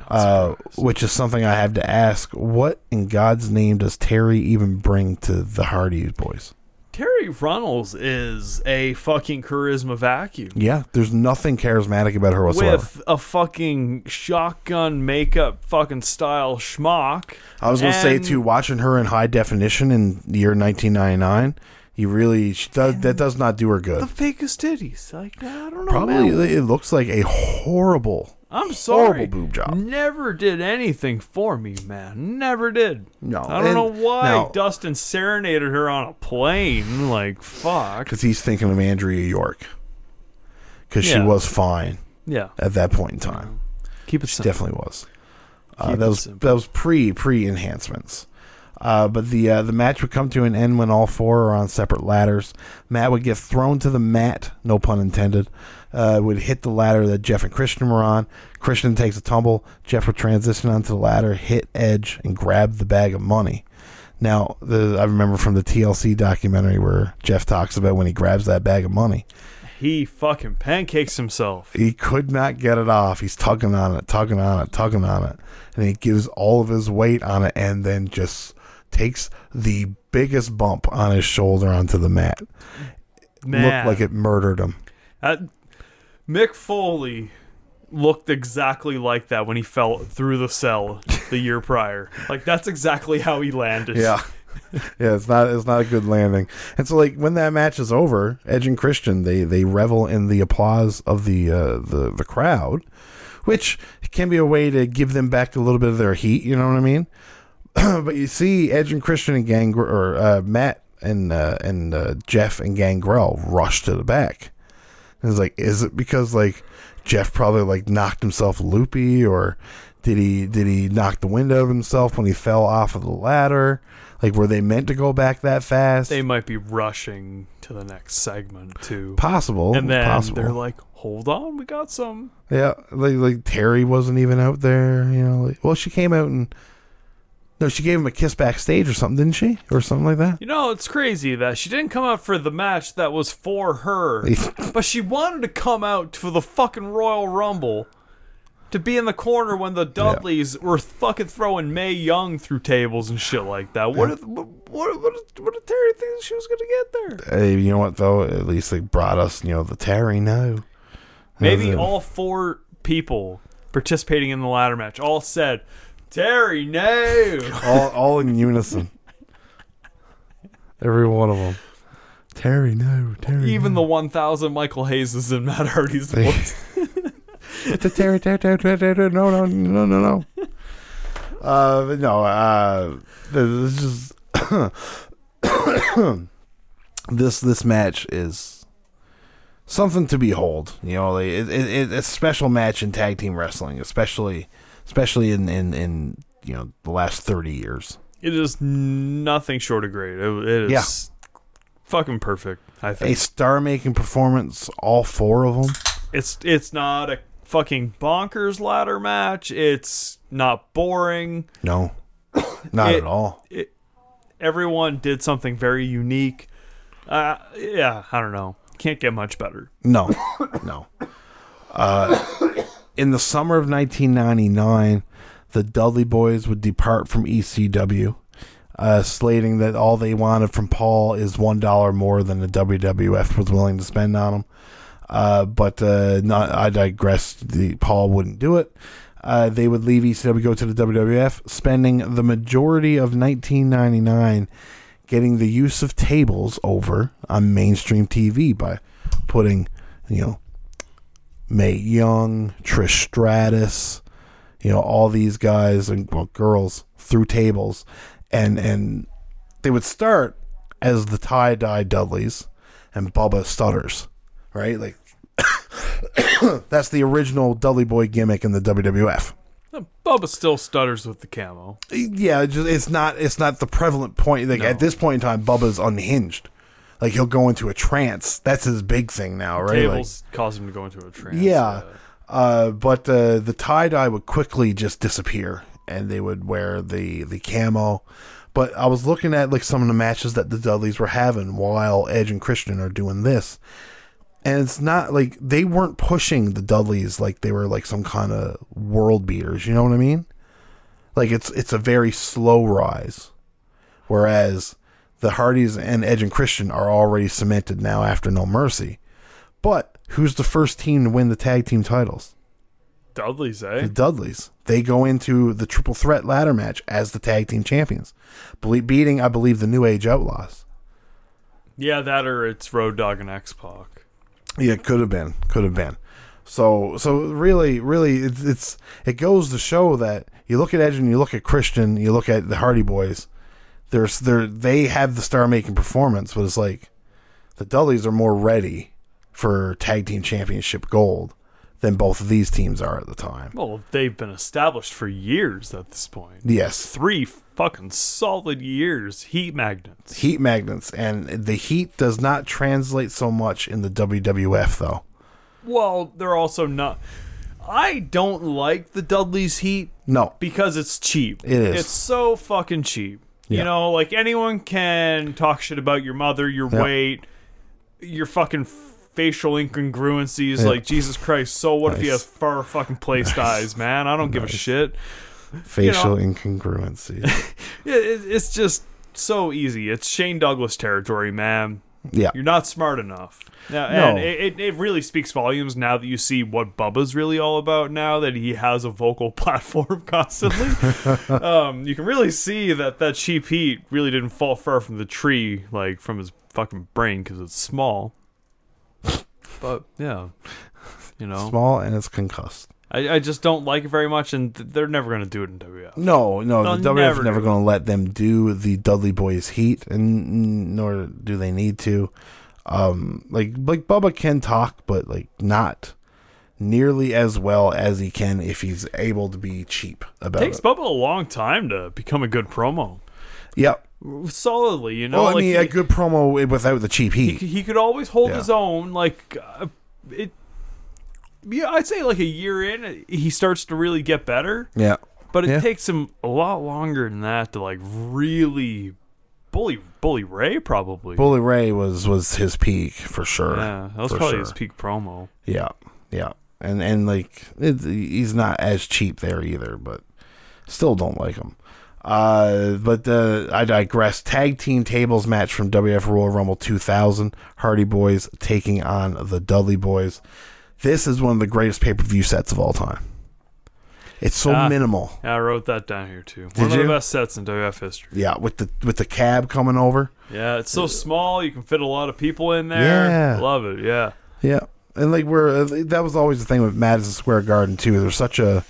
Uh, which is something I have to ask: What in God's name does Terri even bring to the Hardy boys? Terri Runnels is a fucking charisma vacuum. Yeah, there's nothing charismatic about her whatsoever. with a fucking shotgun makeup fucking style schmuck. I was gonna say and- too, watching her in high definition in the year 1999, you really does that does not do her good. The fakest titties. Like, I don't know. Probably man. it looks like a horrible, I'm sorry. horrible boob job. Never did anything for me, man. Never did. No, I don't and know why now- Dustin serenaded her on a plane. Like, fuck. because he's thinking of Andrea York because she Yeah. was fine Yeah. at that point in time. Keep it She simple. definitely was. Uh, Keep that it was simple. that was pre pre enhancements. Uh, but the uh, the match would come to an end when all four are on separate ladders. Matt would get thrown to the mat, no pun intended. Uh, would hit the ladder that Jeff and Christian were on. Christian takes a tumble. Jeff would transition onto the ladder, hit Edge, and grab the bag of money. Now, the, I remember from the TLC documentary where Jeff talks about when he grabs that bag of money. He fucking pancakes himself. He could not get it off. He's tugging on it, tugging on it, tugging on it. And he gives all of his weight on it and then just takes the biggest bump on his shoulder onto the mat. Man. Looked like it murdered him. That, Mick Foley looked exactly like that when he fell through the cell the year prior. Like that's exactly how he landed. Yeah. [laughs] yeah, it's not it's not a good landing. And so like when that match is over, Edge and Christian they they revel in the applause of the uh, the the crowd, which can be a way to give them back a little bit of their heat, you know what I mean? [clears throat] but you see Edge and Christian and Gang or uh, Matt and uh, and uh, Jeff and Gangrel rush to the back. And it's like, is it because like Jeff probably like knocked himself loopy, or did he did he knock the wind out of himself when he fell off of the ladder? Like, were they meant to go back that fast? They might be rushing to the next segment too. possible, and then possible. they're like, "Hold on, we got some." yeah, like like Terri wasn't even out there. You know, like, well, she came out and no, she gave him a kiss backstage or something, didn't she, or something like that? You know, it's crazy that she didn't come out for the match that was for her, [laughs] but she wanted to come out for the fucking Royal Rumble to be in the corner when the Dudleys were fucking throwing Mae Young through tables and shit like that. What did what what, what, what did Terri think she was gonna get there? Hey, you know what though? At least they brought us, you know, the Terri. No, Maybe all four people participating in the ladder match all said, Terri, no. all, all in unison. Every one of them. Terri, no, Terri. Even no. the 1000 Michael Hayes and Matt Hardy's voice. [laughs] [laughs] the Terri, Terri, Terri, Terri, Terri, no, no, no, no, no. Uh, but no, uh, this is [coughs] this this match is something to behold. You know, it, it, it's a special match in tag team wrestling, especially especially in in in you know the last thirty years. It is nothing short of great. It, it is Yeah. fucking perfect, I A think. A star making performance, all four of them. It's it's not a fucking bonkers ladder match. It's not boring. No, not It- at all. Everyone did something very unique. Uh, yeah, I don't know. Can't get much better. No, no. Uh, in the summer of 1999, the Dudley Boys would depart from ECW, uh, slating that all they wanted from Paul is one dollar more than the WWF was willing to spend on him. Uh, but uh, not, I digress. The Paul wouldn't do it. Uh, they would leave ECW, go to the WWF, spending the majority of 1999 getting the use of tables over on mainstream TV by putting, you know, Mae Young, Trish Stratus, you know, all these guys and well, girls through tables, and and they would start as the tie dye Dudleys and Bubba Stutters, right? Like [coughs] that's the original Dudley Boy gimmick in the WWF. Bubba still stutters with the camo. Yeah, just, it's not it's not the prevalent point. Like No. at this point in time, Bubba's unhinged. Like he'll go into a trance. That's his big thing now, right? Like- Tables cause him to go into a trance. Yeah. Uh, but uh, the tie dye would quickly just disappear, and they would wear the the camo. But I was looking at like some of the matches that the Dudleys were having while Edge and Christian are doing this, and it's not like they weren't pushing the Dudleys like they were like some kind of world beaters. You know what I mean? Like it's it's a very slow rise, whereas the Hardys and Edge and Christian are already cemented now after No Mercy. But who's the first team to win the tag team titles? Dudley's, eh? The Dudleys. They go into the triple threat ladder match as the tag team champions, beating, I believe, the New Age Outlaws. Yeah, that or it's Road Dog and X Pac. Yeah, it could have been, could have been. So, so really, really, it's, it's it goes to show that you look at Edge and you look at Christian, you look at the Hardy Boys. There's there they have the star making performance, but it's like the Dudleys are more ready for tag team championship gold than both of these teams are at the time. Well, they've been established for years at this point. Yes, Three fucking solid years. Heat magnets. heat magnets, and the heat does not translate so much in the WWF though. Well, they're also not. I don't like the Dudley's heat No, because it's cheap. It is. It's so fucking cheap. Yeah. You know, like anyone can talk shit about your mother, your Yeah. weight, your fucking facial incongruencies. Yeah. Like Jesus Christ. So what if he has fur fucking placed eyes, man? I don't give a shit. facial incongruency. [laughs] It, it, it's just so easy. It's Shane Douglas territory, man. Yeah, You're not smart enough. Now, No. And it, it, really speaks volumes now that you see what Bubba's really all about now that he has a vocal [laughs] platform constantly. [laughs] um, you can really see that that cheap heat really didn't fall far from the tree, like from his fucking brain because it's small. But yeah, you know, small and it's concussed. I, I just don't like it very much, and th- they're never going to do it in WF. No, no, They'll the WWF never is never do going to let them do the Dudley Boys Heat, and nor do they need to. Um, like like Bubba can talk, but like not nearly as well as he can if he's able to be cheap about takes it. Bubba a long time to become a good promo. Yep. Solidly, you know. Well, I like mean, he- a good promo without the cheap he, heat. he could always hold Yeah. his own like uh, it yeah i'd say like a year in he starts to really get better Yeah. but it Yeah. takes him a lot longer than that to like really bully bully ray probably Bully Ray was was his peak for sure. yeah that was probably sure. his peak promo Yeah, yeah, and and like it, he's not as cheap there either, but still don't like him. Uh, but uh, I digress. Tag team tables match from WF Royal Rumble 2000. Hardy Boys taking on the Dudley Boys. This is one of the greatest pay per view sets of all time. It's so Ah. minimal. I wrote that down here too. Did One of the best sets in WF history. Yeah, with the with the cab coming over. Yeah, it's so small you can fit a lot of people in there. Yeah. Love it. Yeah. Yeah, and like we're uh, that was always the thing with Madison Square Garden too. There's such a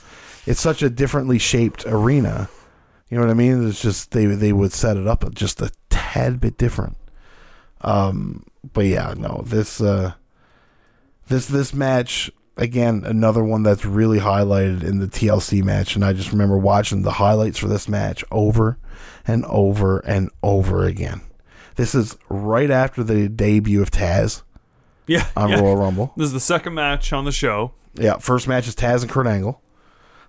it's such a differently shaped arena. You know what I mean? It's just they they would set it up just a tad bit different. Um, but yeah, no, this uh, this this match again another one that's really highlighted in the TLC match, and I just remember watching the highlights for this match over and over and over again. This is right after the debut of Taz Yeah. on yeah. Royal Rumble. This is the second match on the show. Yeah, first match is Taz and Kurt Angle.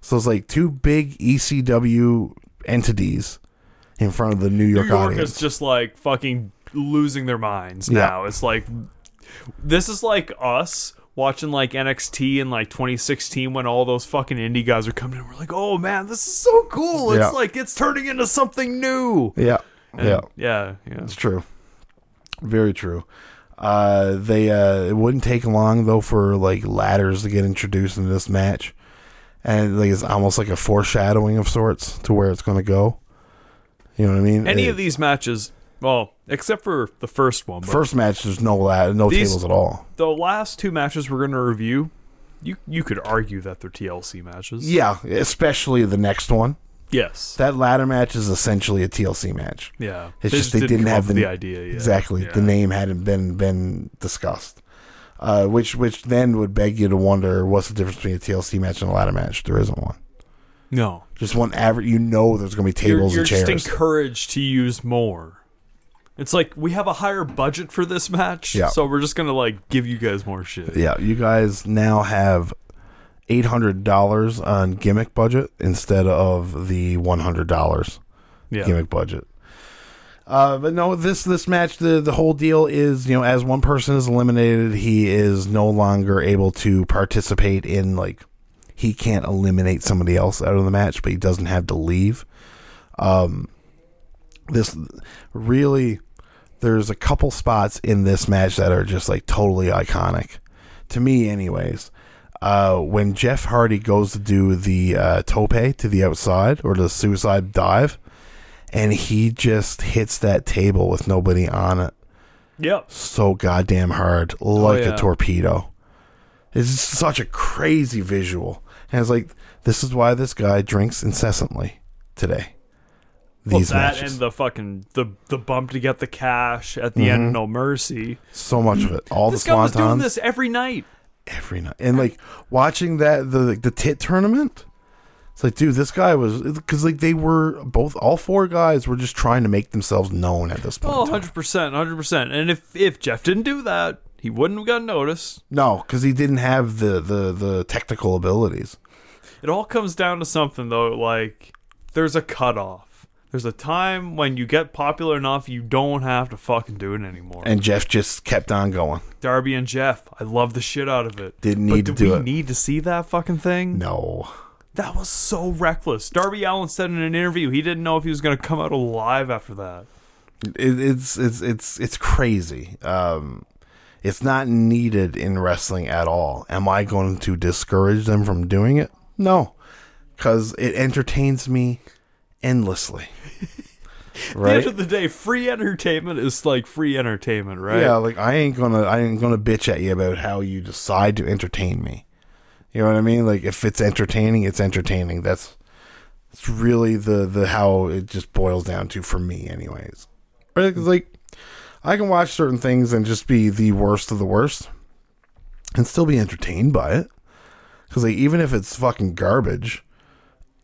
So it's like two big ECW entities in front of the New York, New York audience. is just like fucking losing their minds Yeah. now. It's like this is like us watching like NXT in like 2016 when all those fucking indie guys are coming in. We're like, oh man, this is so cool. It's Yeah. like it's turning into something new. yeah, And yeah, yeah, yeah. it's true. Very true. Uh, they uh, it wouldn't take long though for like ladders to get introduced in this match, and like it's almost like a foreshadowing of sorts to where it's going to go. You know what I mean? Any It- of these matches, well, except for the first one, but first match, there's no no These- tables at all. the last two matches we're going to review, you you could argue that they're TLC matches. Yeah, especially the next one. Yes. That ladder match is essentially a TLC match. yeah. It's just they didn't come have the- the idea yet. Exactly. Yeah. The name hadn't been been discussed. Uh, which which then would beg you to wonder what's the difference between a TLC match and a ladder match? There isn't one. No. Just one average. You know, there's going to be You're, tables you're and chairs. just encouraged to use more. It's like we have a higher budget for this match, Yeah. so we're just gonna like give you guys more shit. yeah, you guys now have eight hundred dollars on gimmick budget instead of the one hundred dollars Yeah. gimmick budget. Uh, but no, this this match, the the whole deal is, you know, as one person is eliminated, he is no longer able to participate in like he can't eliminate somebody else out of the match, but he doesn't have to leave. Um, this really, there's a couple spots in this match that are just like totally iconic to me, anyways. Uh, when Jeff Hardy goes to do the uh, tope to the outside or the suicide dive, and he just hits that table with nobody on it Yep. so goddamn hard, like yeah. a torpedo. It's such a crazy visual, and it's like this is why this guy drinks incessantly today. Well, that matches, and the fucking the the bump to get the cash at the Mm-hmm. end, no mercy. so much of it, all This the guy was doing this every night. every night, and like watching that the the tit tournament. It's like, dude, this guy was because like they were both, all four guys were just trying to make themselves known at this point. Oh, 100 percent, hundred percent. And if if Jeff didn't do that, he wouldn't have gotten noticed. No, because he didn't have the the the technical abilities. It all comes down to something though, like there's a cutoff. There's a time when you get popular enough you don't have to fucking do it anymore. And Jeff just kept on going. Darby and Jeff, I love the shit out of it. Didn't but need to do do we it. need to see that fucking thing? No. That was so reckless. Darby Allin said in an interview he didn't know if he was going to come out alive after that. it, it's it's it's it's crazy. Um, it's not needed in wrestling at all. Am I going to discourage them from doing it? No, because it entertains me endlessly. At the end of the day, free entertainment is like free entertainment, right? Yeah, like I ain't gonna I ain't gonna bitch at you about how you decide to entertain me. You know what I mean? Like if it's entertaining, it's entertaining. That's it's really the the how it just boils down to for me, anyways. Right? 'Cause, hmm. like I can watch certain things and just be the worst of the worst, and still be entertained by it. Because like even if it's fucking garbage,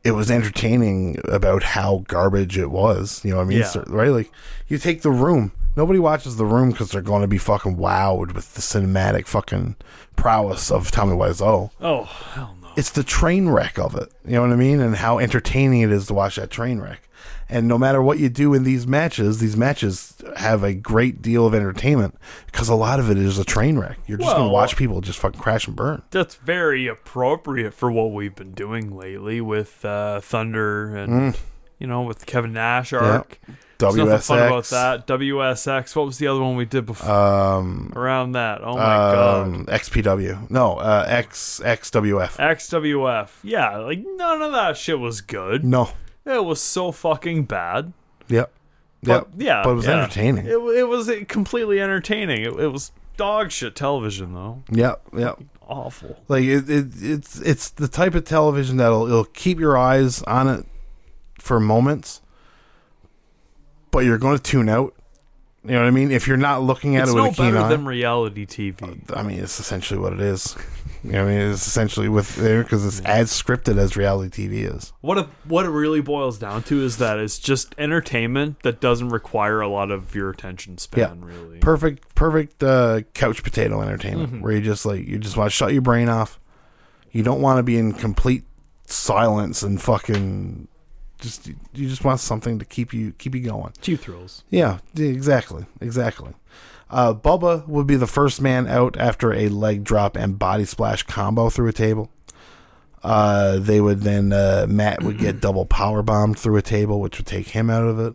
it was entertaining about how garbage it was. You know what I mean? Yeah. So- right? Like you take the room. Nobody watches the room because they're going to be fucking wowed with the cinematic fucking prowess of Tommy Wiseau. Oh, hell no. It's the train wreck of it. You know what I mean? And how entertaining it is to watch that train wreck. And no matter what you do in these matches, these matches have a great deal of entertainment because a lot of it is a train wreck. You're just going to watch people just fucking crash and burn. That's very appropriate for what we've been doing lately with uh, Thunder and you know, with Kevin Nash arc. WSX. There's nothing fun about that. WSX. What was the other one we did before? Um, around that. Oh my god. um, XPW. No, uh, X XWF. XWF. Yeah, like none of that shit was good. No. It was so fucking bad. Yep. But Yep. yeah, But it was yeah. entertaining. It, it was completely entertaining. It, it was dog shit television though. Yep. Yep. Awful. Like it, it, it's it's the type of television that'll it'll keep your eyes on it for moments, but you're going to tune out. You know what I mean? If you're not looking at It's it with no a keen better eye, than reality TV. Uh, I mean, it's essentially what it is. You know I mean, it's essentially with there because it's as scripted as reality TV is. What it, what it really boils down to is that it's just entertainment that doesn't require a lot of your attention span. Yeah. Really. Perfect, perfect uh, couch potato entertainment Mm-hmm. where you just like you just want to shut your brain off. You don't want to be in complete silence and fucking just you just want something to keep you keep you going. Cheap thrills. Yeah, exactly, exactly. Uh, Bubba would be the first man out after a leg drop and body splash combo through a table. Uh, they would then uh, Matt would get [clears throat] double power bombed through a table, which would take him out of it.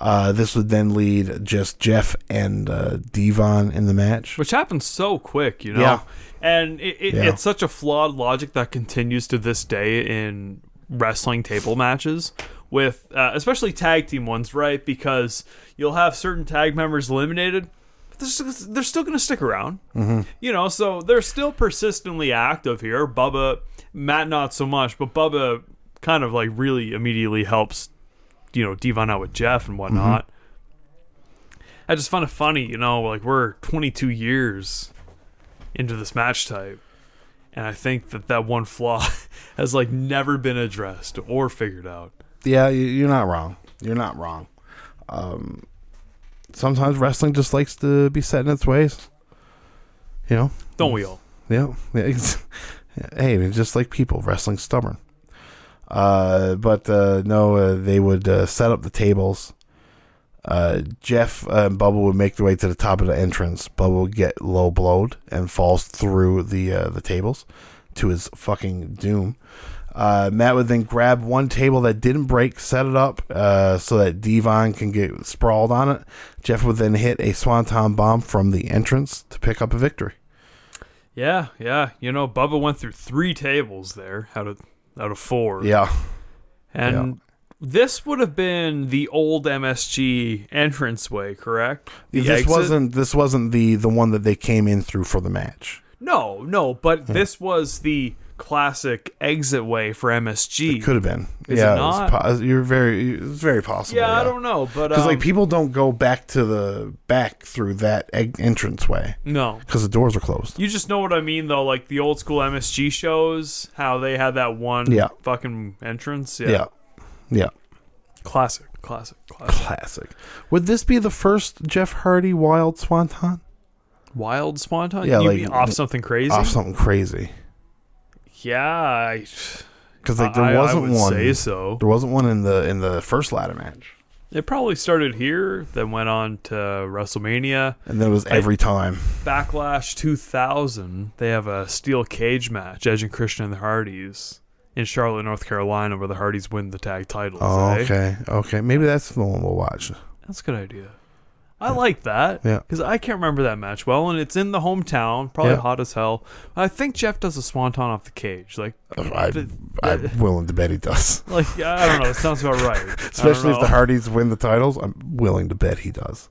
Uh, this would then lead just Jeff and uh, Devon in the match. which happens so quick, you know. Yeah. And it, it, Yeah. it's such a flawed logic that continues to this day in wrestling table matches with uh, especially tag team ones, right? Because you'll have certain tag members eliminated. They're, still going to stick around, mm-hmm. you know. So they're still persistently active here. Bubba, Matt, not so much, but Bubba kind of like really immediately helps, you know, Devon out with Jeff and whatnot. I just find it funny, you know, like we're 22 years into this match type, and I think that that one flaw [laughs] has like never been addressed or figured out. Yeah, you, you're not wrong. You're not wrong. Um, sometimes wrestling just likes to be set in its ways. You know, Don't we all? Yeah. yeah [laughs] hey, it's just like people, wrestling stubborn. Uh, but uh, no, uh, they would uh, set up the tables. Uh, Jeff and Bubba would make their way to the top of the entrance. Bubba would get low blowed and falls through the uh, the tables to his fucking doom. Uh, Matt would then grab one table that didn't break, set it up uh, so that Devon can get sprawled on it. Jeff would then hit a swanton bomb from the entrance to pick up a victory. Yeah, yeah. You know, Bubba went through three tables there out of out of four. Yeah. and this would have been the old MSG entranceway, correct? The this exit? wasn't this wasn't the the one that they came in through for the match. No, no, but this was the classic exit way for MSG. Could have been. Is yeah, it not? was po- you're very. It's very possible. yeah, I don't know, but Because um, like people don't go back to the back through that eg- entrance way no. because the doors are closed. You just know what I mean, though. Like the old school MSG shows, how they had that one Yeah. fucking entrance. Yeah. Yeah, yeah, Classic, classic, classic. classic. Would this be the first Jeff Hardy Wild Swanton Wild Swanton? Yeah, you like- mean off something crazy? off something crazy? Yeah, Because like there I- I wasn't would one. say so. There wasn't one in the in the first ladder match, It probably started here, then went on to WrestleMania. and then it was every time. Backlash 2000, they have a steel cage match, Edge and Christian and the Hardys, in Charlotte, North Carolina, where the Hardys win the tag titles. Oh, eh? okay, okay. Maybe that's the one we'll watch. That's a good idea. I like that. Yeah. Because I can't remember that match well, and it's in the hometown, probably Yeah. hot as hell. I think Jeff does a swanton off the cage. Like, I, th- I'm [laughs] willing to bet he does. [laughs] like I don't know. It sounds about right. I don't Especially if the. Hardys win the titles, I'm willing to bet he does.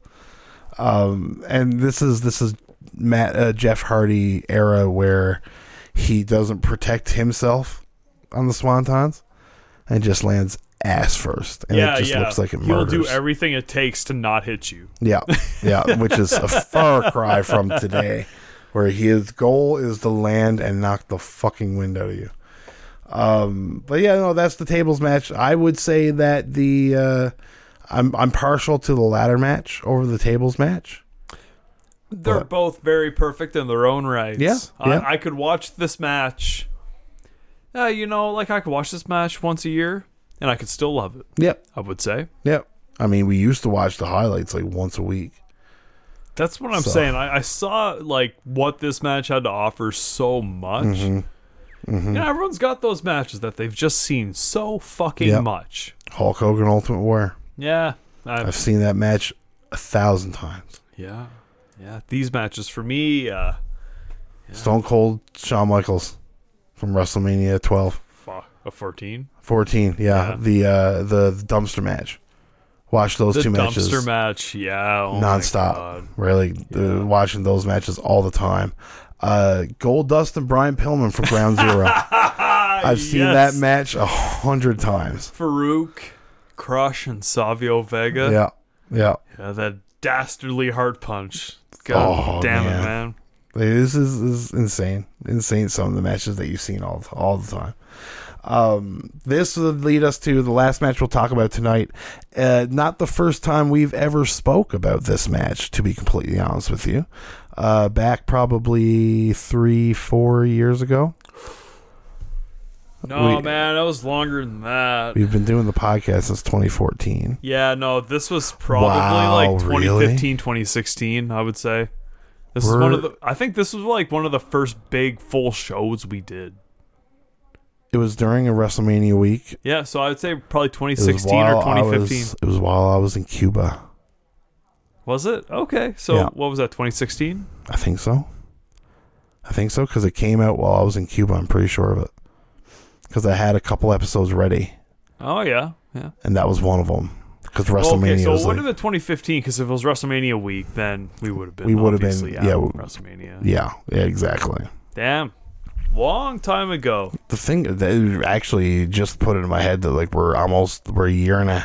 Um, and this is this is Matt uh, Jeff Hardy era where he doesn't protect himself on the swantons and just lands ass first, and yeah, it just yeah. looks like it murders. He'll do everything it takes to not hit you. Yeah, yeah, [laughs] which is a far cry from today, where his goal is to land and knock the fucking wind out of you. Um, but yeah, no, that's the tables match. I would say that the uh, I'm I'm partial to the ladder match over the tables match. They're But- both very perfect in their own rights. Yeah, yeah. I, I could watch this match. Uh, you know, like I could watch this match once a year, and I could still love it. Yep, I would say. yep. I mean, we used to watch the highlights like once a week. That's what I'm So- saying. I, I saw like what this match had to offer so much. Mm-hmm. You know, everyone's got those matches that they've just seen so fucking Yep. much. Hulk Hogan Ultimate War. Yeah. I, I've seen that match a thousand times. yeah. Yeah. These matches for me, uh, Stone Cold Shawn Michaels from WrestleMania 12. fuck, a 14. 14, yeah, Yeah. the uh the, dumpster match. Watch those The two matches dumpster match. Yeah. Oh nonstop. Really, Yeah. uh, watching those matches all the time. Uh, Goldust and Brian Pillman from Ground Zero. [laughs] I've seen Yes. that match a hundred times. Farouk, Crush, and Savio Vega. Yeah, yeah. Yeah, that dastardly heart punch. God Oh, damn man. it, man. Like, This is, this is insane. Insane. Some of the matches that you've seen all all the time. Um, this would lead us to the last match we'll talk about tonight. Uh, not the first time we've ever spoke about this match, to be completely honest with you. Uh, back probably three, four years ago. No, We- man, that was longer than that. We've been doing the podcast since 2014. Yeah, no, this was probably Wow, like really? 2015, 2016, I would say. This is one of the I think this was like one of the first big full shows we did. It was during a WrestleMania week. Yeah, so I would say probably 2016 or 2015. was- it was while I was in Cuba. Was it? Okay. So Yeah. what was that? 2016? I think so. I think so because it came out while I was in Cuba. I'm pretty sure of it because I had a couple episodes ready, Oh yeah. Yeah. and that was one of them. Because WrestleMania okay, so was would like, been 2015 because if it was WrestleMania week, then we would have been. We would have been- yeah, WrestleMania. yeah, yeah, exactly. Damn, long time ago. The thing that actually just put it in my head that like we're almost we're a year and a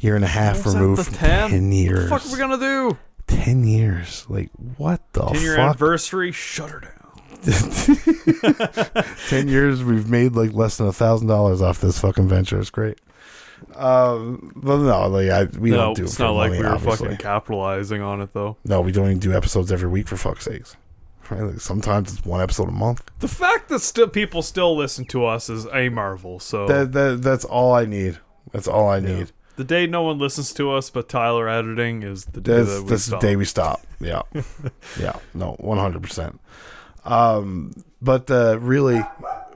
year and a half removed from 10? ten years. What the fuck are we gonna do? ten years? Like what the 10 year fuck? anniversary. Shut her down. [laughs] ten years we've made like less than a thousand dollars off this fucking venture. It's great. Um, but no, like I, we no, don't do it it's not like we were obviously. fucking capitalizing on it though. No, we don't even do episodes every week for fuck's sakes. Right? Like sometimes it's one episode a month. The fact that still people still listen to us is a marvel. So That, that that's all I need. That's all I need. the day no one listens to us but Tyler editing is the day That's that that's the stop. day we stop. Yeah, [laughs] yeah. No, one hundred percent. Um, but uh, really,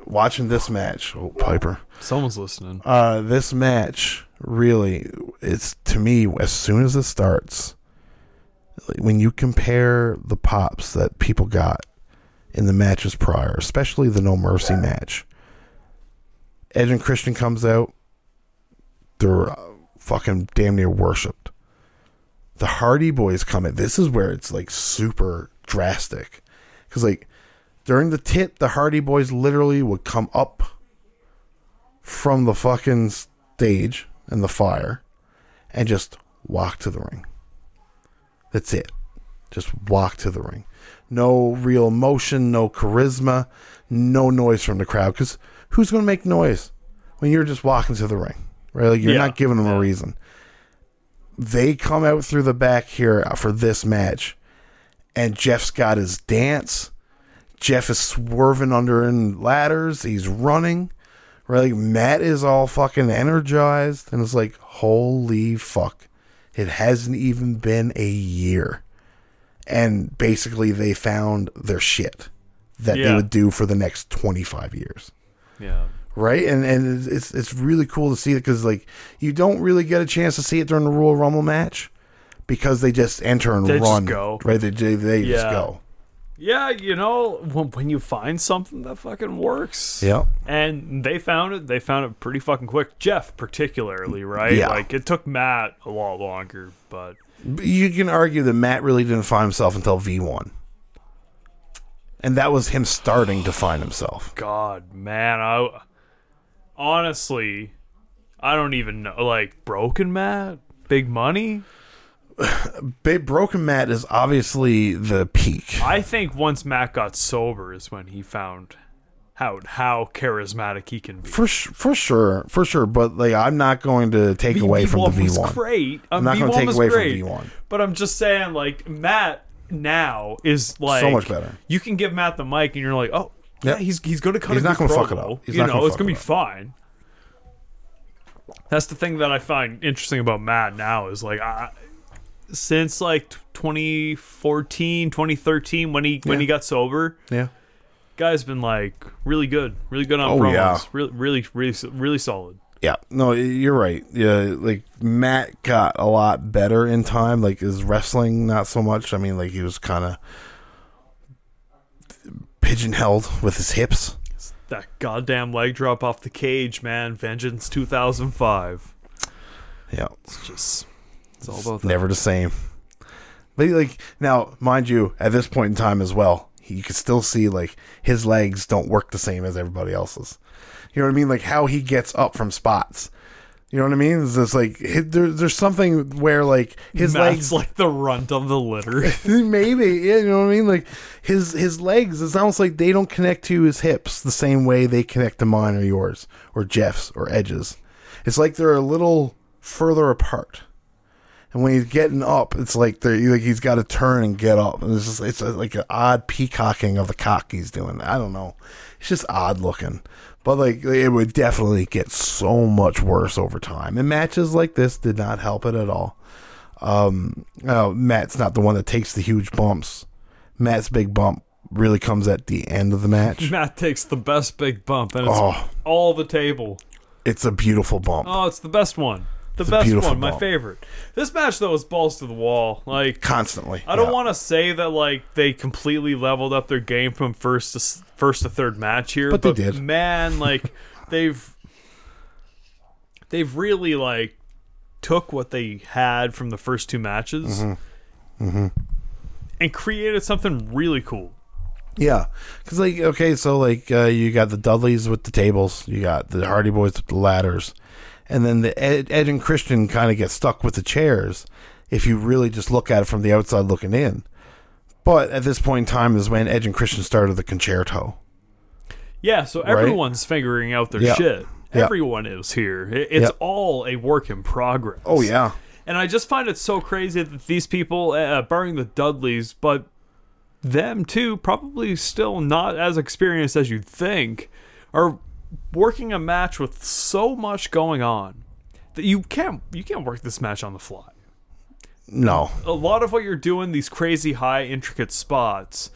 watching this match, oh Piper, Someone's listening. uh, this match really, it's to me as soon as it starts, when you compare the pops that people got in the matches prior, especially the No Mercy match, Edge and Christian comes out, they're uh, fucking damn near worshipped. The Hardy Boys come in. This is where it's like super drastic, because like during the tit, the Hardy Boys literally would come up from the fucking stage and the fire and just walk to the ring. That's it. Just walk to the ring. No real motion, no charisma, no noise from the crowd. Because who's going to make noise when you're just walking to the ring? Right? Like you're Yeah. not giving them Yeah. a reason. They come out through the back here for this match, and Jeff's got his dance. Jeff is swerving under in ladders. He's running. Right? Like Matt is all fucking energized, and it's like, holy fuck! It hasn't even been a year, and basically they found their shit that they would do for the next twenty five years Yeah. right? And and it's it's really cool to see it because like you don't really get a chance to see it during the Royal Rumble match because they just enter and They just run, go. right? They they, they just go. Yeah, you know, when, when you find something that fucking works. Yep. And they found it. They found it pretty fucking quick. Jeff, particularly, right? Yeah. Like it took Matt a lot longer, but But You can argue that Matt really didn't find himself until V one, and that was him starting to find himself. God, man, I honestly, I don't even know. Like broken Matt, big money. [sighs] Broken Matt is obviously the peak. I think once Matt got sober is when he found how how charismatic he can be. For for sure, for sure, but like I'm not going to take away from the V1. was great. I'm Um, not going to take away great. from V1. But I'm just saying, like Matt now is like So much better. You can give Matt the mic, and you're like, oh, yeah, he's he's going to cut. He's not gonna fuck it up. He's you know, it's gonna be up. fine. That's the thing that I find interesting about Matt now is like, I, since like 2014, 2013, when he when he got sober, Yeah. guy's been like really good, really good on Oh, promos, yeah. really, really, really, really solid. Yeah, no, you're right. Yeah, like Matt got a lot better in time. Like his wrestling, not so much. I mean, like he was kind of pigeonholed with his hips. That goddamn leg drop off the cage, man. Vengeance 2005. Yeah, It's just, it's all about that. never the same. But like now, mind you, at this point in time as well, you can still see like his legs don't work the same as everybody else's. You know what I mean? Like how he gets up from spots. You know what I mean? It's just like hi- there, there's something where like his legs like the runt of the litter. [laughs] Maybe, yeah, you know what I mean? Like his his legs, it's almost like they don't connect to his hips the same way they connect to mine or yours or Jeff's or Edge's. It's like they're a little further apart. And when he's getting up, it's like like he's got to turn and get up. And it's just it's a, like an odd peacocking of the cock he's doing. I don't know. It's just odd looking. But like it would definitely get so much worse over time. And matches like this did not help it at all. Um, oh, Matt's not the one that takes the huge bumps. Matt's big bump really comes at the end of the match. [laughs] Matt takes the best big bump, and it's Oh, all the table. it's a beautiful bump. Oh, it's the best one. The It's best one, my favorite. This match though is balls to the wall. Like Constantly. I don't Yeah. want to say that like they completely leveled up their game from first to first to third match here, But they did. Man, like [laughs] they've they've really like took what they had from the first two matches Mm-hmm. and created something really cool. Yeah, because like okay, so like uh, you got the Dudleys with the tables, you got the Hardy Boys with the ladders, and then the Ed, Ed and Christian kind of get stuck with the chairs. If you really just look at it from the outside looking in, but at this point in time is when Edge and Christian started the Con-Chair-To. Yeah, so Right? everyone's figuring out their Yeah. shit. Yeah. Everyone is here. It's Yep. all a work in progress. Oh yeah, And I just find it so crazy that these people, uh, barring the Dudleys, but them too, probably still not as experienced as you'd think, are working a match with so much going on that you can't you can't work this match on the fly. no, A lot of what you're doing, these crazy high intricate spots.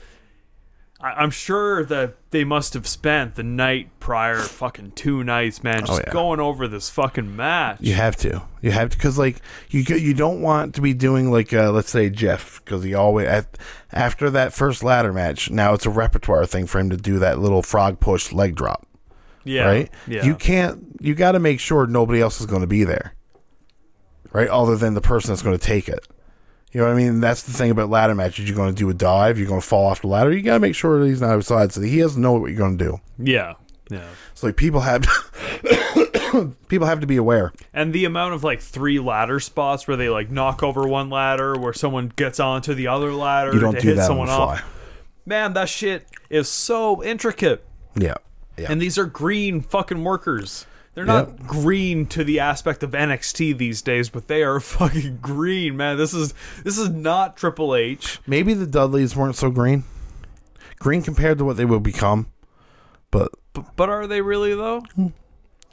I- I'm sure that they must have spent the night prior, fucking two nights, man, just Oh, yeah. going over this fucking match. you have to, you have to, because like you you don't want to be doing like uh, let's say Jeff, because he always at, after that first ladder match, now it's a repertoire thing for him to do that little frog push leg drop. Yeah, right? Yeah, You can't. You got to make sure nobody else is going to be there, right? Other than the person that's going to take it. You know what I mean? That's the thing about ladder matches. You're going to do a dive. You're going to fall off the ladder. You got to make sure that he's not outside, so he doesn't know what you're going to do. yeah, yeah. So like people have [coughs] people have to be aware. And the amount of like three ladder spots where they like knock over one ladder, where someone gets onto the other ladder You don't to do hit that on someone the fly. off. Man, that shit is so intricate. Yeah, yeah. And these are green fucking workers. They're not green to the aspect of NXT these days, but they are [laughs] fucking green, man. This is this is not Triple H. Maybe the Dudleys weren't so green, green compared to what they will become. But B- but are they really though? Hmm.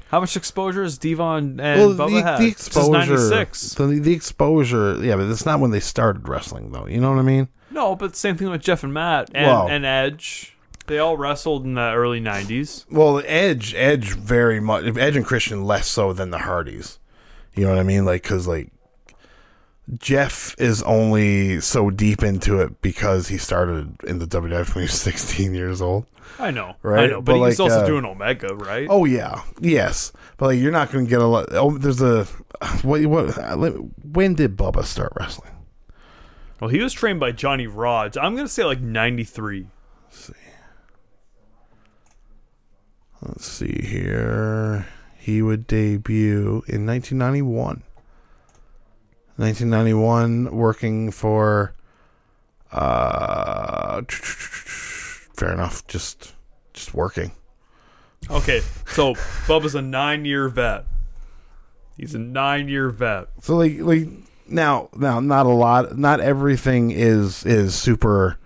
How much exposure has D-Von and well, Bubba the, had? the exposure, 96. the, the exposure. Yeah, but it's not when they started wrestling, though. You know what I mean? No, but same thing with Jeff and Matt and, Wow. and Edge. They all wrestled in the early '90s. Well, Edge, Edge, very much. Edge and Christian less so than the Hardys. You know what I mean? Like, because like Jeff is only so deep into it because he started in the WWF when he was [laughs] 16 years old. I know, right? I know, but, but he's like, also uh, doing Omega, right? Oh yeah, yes, but like you're not going to get a lot. Oh, there's a what? What? uh, When did Bubba start wrestling? Well, he was trained by Johnny Rodz. I'm gonna say like '93. Let's see here. He would debut in 1991. 1991, working for. Uh, fair enough. Just, just working. Okay, so Bubba's a nine-year vet. He's a nine-year vet. So like, like now, now, not a lot. Not everything is is super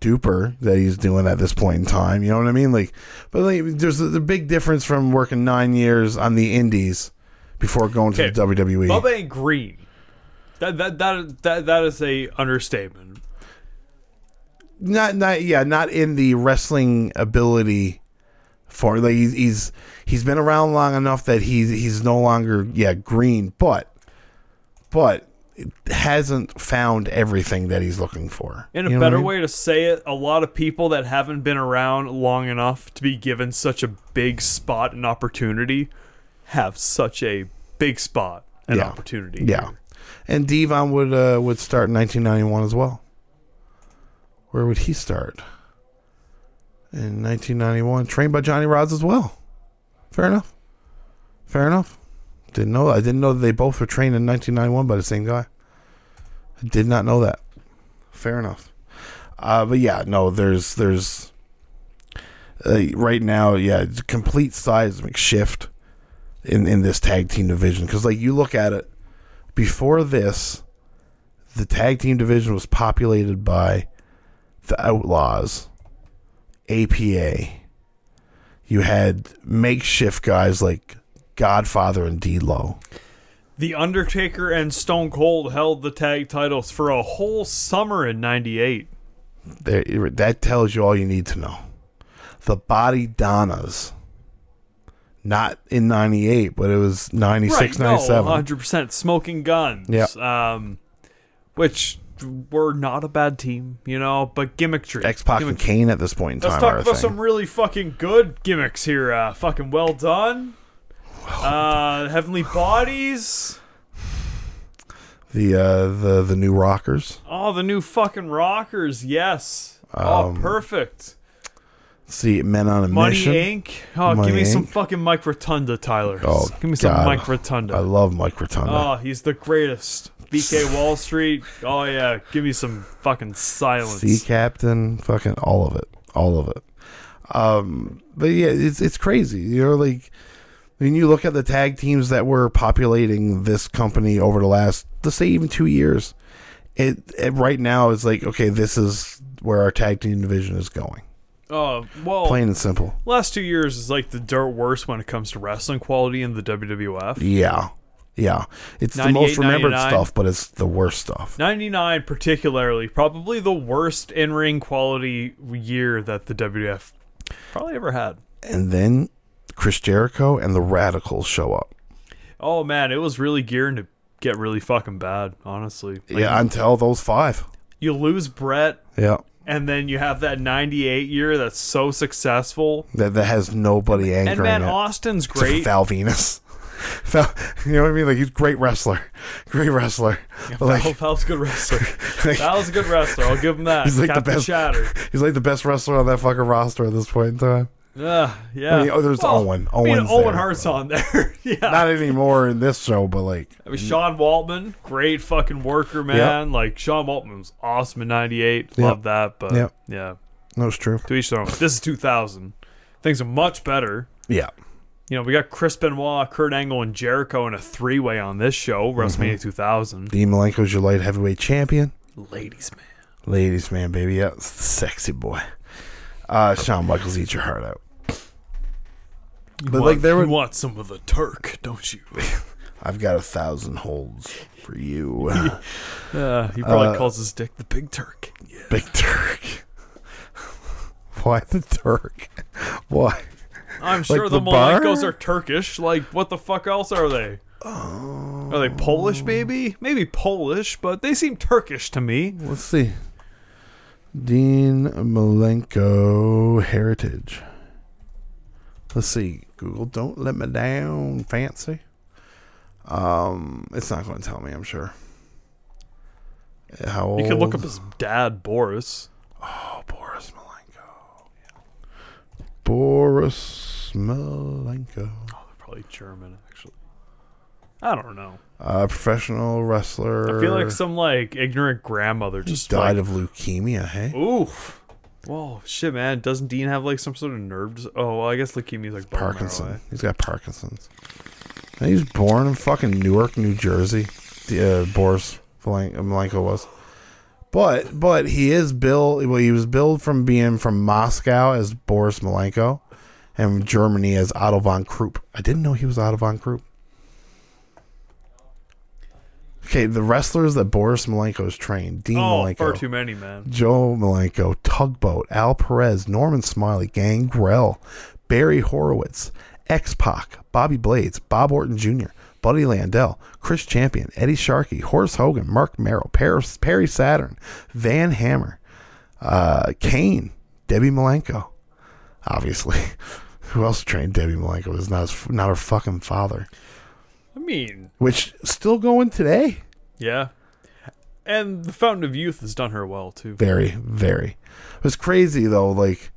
duper that he's doing at this point in time. You know what I mean? Like, but like, there's a, the big difference from working nine years on the Indies before going to Okay, the. WWE. Bubba ain't green. That that that that that is a understatement. not not yeah not in the wrestling ability for like he's he's he's been around long enough that he's he's no longer yeah green, but but hasn't found everything that he's looking for. In a You know what I better mean? way to say it, a lot of people that haven't been around long enough to be given such a big spot and opportunity have such a big spot and Yeah. opportunity. Yeah, and D-Von would uh, would start in 1991 as well. Where would he start? In 1991, trained by Johnny Rodz as well. Fair enough. Fair enough. Didn't know. I didn't know they both were trained in 1991 by the same guy. I did not know that. Fair enough. Uh, but yeah, no. There's there's uh, right now, yeah, it's a complete seismic shift in in this tag team division because like you look at it before this, the tag team division was populated by the Outlaws, APA. You had makeshift guys like Godfather and D'Lo. The Undertaker and Stone Cold held the tag titles for a whole summer in 98. There, that tells you all you need to know. The Body Donnas, not in '98, but it was 96, right, 97. No, 100% Smoking Guns. Yep. Um, which were not a bad team, you know, but gimmickry. X Pac and Kane at this point in time. Let's talk about some really fucking good gimmicks here. Uh, fucking well done. Uh, Heavenly Bodies. the uh, the the new Rockers. Oh, the new fucking rockers. Yes. oh, Um, perfect. See, Men on a Money Mission. Inc. Oh, Money give me some fucking Mike Rotunda, Tyler. Oh, give me some God. Mike Rotunda. I love Mike Rotunda. Oh, he's the greatest. V.K. Wall Street. Oh yeah, give me some fucking silence. sea captain, fucking all of it, all of it. Um, but yeah, it's it's crazy. You know, like when you look at the tag teams that were populating this company over the last, let's say, even two years, it, it right now is like, okay, this is where our tag team division is going. Oh well, Plain and simple. last two years is like the dirt worst when it comes to wrestling quality in the WWF. Yeah, yeah. It's the most remembered 99. stuff, but it's the worst stuff. 99 particularly probably the worst in-ring quality year that the WWF probably ever had. And then Chris Jericho and the Radicalz show up. Oh man, it was really gearing to get really fucking bad, honestly. Like, yeah, until those five. you lose Bret Yeah. and then you have that 98 year that's so successful. That, that has nobody anchoring And man, it. Austin's great. Val Venis. [laughs] Val, you know what I mean? Like he's great wrestler, [laughs] great wrestler. Like Val, Val's a good wrestler. [laughs] Val's a good wrestler. I'll give him that. He's like the best- Chatter. he's like the best wrestler on that fucking roster at this point in time. Uh, yeah. I mean, oh, there's Owen. I mean, Owen's Owen there. Hart's on there. [laughs] yeah. Not anymore in this show, but like I mean, Sean Waltman, great fucking worker, man. Like Sean Waltman was awesome in '98. Yep. Love that, but Yep. yeah, That was true. to each their own. This is 2000. Things are much better. Yeah, You know, we got Chris Benoit, Kurt Angle, and Jericho in a three-way on this show, Mm-hmm. WrestleMania 2000. Dean Malenko's your light heavyweight champion, Ladies, man. ladies man, baby, yeah, sexy boy. Uh, Shawn Michaels, eat your heart out. You But, want, like, there you were- want some of the Turk, don't you? [laughs] I've got a thousand holds for you, [laughs] Uh, he probably Uh, calls his dick the Big Turk. Big Turk. [laughs] Why the Turk? Why? I'm sure the the, Malenkos are Turkish. Like, what the fuck else are they? Are they Polish, maybe? Maybe Polish, but they seem Turkish to me. Let's see. Dean Malenko heritage. Let's see. Google, don't let me down, fancy. Um, it's not going to tell me. I'm sure. How old? You could look up his dad, Boris. Oh, Boris Malenko. Boris Malenko, Oh, they're Probably German, actually. I don't know. uh, professional wrestler. I feel like some like ignorant grandmother just died like, of leukemia. Hey, Oof. Whoa, shit, man. Doesn't Dean have like some sort of nerve? Dis- oh, well, I guess leukemia is like bone marrow, Parkinson. eh? He's got Parkinson's. And he was born in fucking Newark, New Jersey. The, uh, Boris Malen- Malenko was. But but he is billed. Well, he was billed from being from Moscow as Boris Malenko, and Germany as Otto von Krupp. I didn't know he was Otto von Krupp. Okay, the wrestlers that Boris Malenko has trained: Dean Oh, Malenko, far too many, man. Joe Malenko, Tugboat, Al Perez, Norman Smiley, Gangrel, Barry Horowitz, X Pac, Bobby Blades, Bob Orton Jr., Buddy Landel, Chris Champion, Eddie Sharkey, Horace Hogan, Mark Merrill, Paris, Perry Saturn, Van Hammer, uh, Kane, Debbie Malenko. Obviously, [laughs] who else trained Debbie Malenko? Is not his, not her fucking father. I mean, Which still going today. yeah. And the Fountain of Youth has done her well too. Very, very. It was crazy though. Like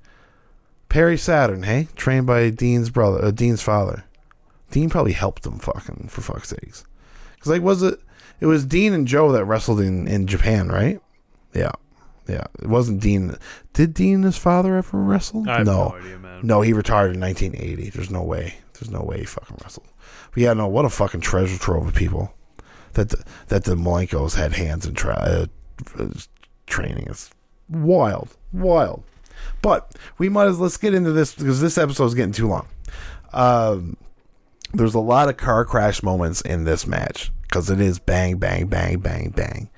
Perry Saturn, hey, trained by Dean's brother, uh, Dean's father. Dean probably helped him, fucking for fuck's sakes. Because like, was it? It was Dean and Joe that wrestled in in Japan, right? Yeah, yeah. It wasn't Dean. Did Dean and his father ever wrestle? No, no, idea, no. He retired in 1980. There's no way. There's no way he fucking wrestled. But yeah, no. What a fucking treasure trove of people that the, that the Malenkos had hands in tra- uh, training. It's wild, wild. But we might as let's get into this because this episode is getting too long. Um, there's a lot of car crash moments in this match because it is bang, bang, bang, bang, bang.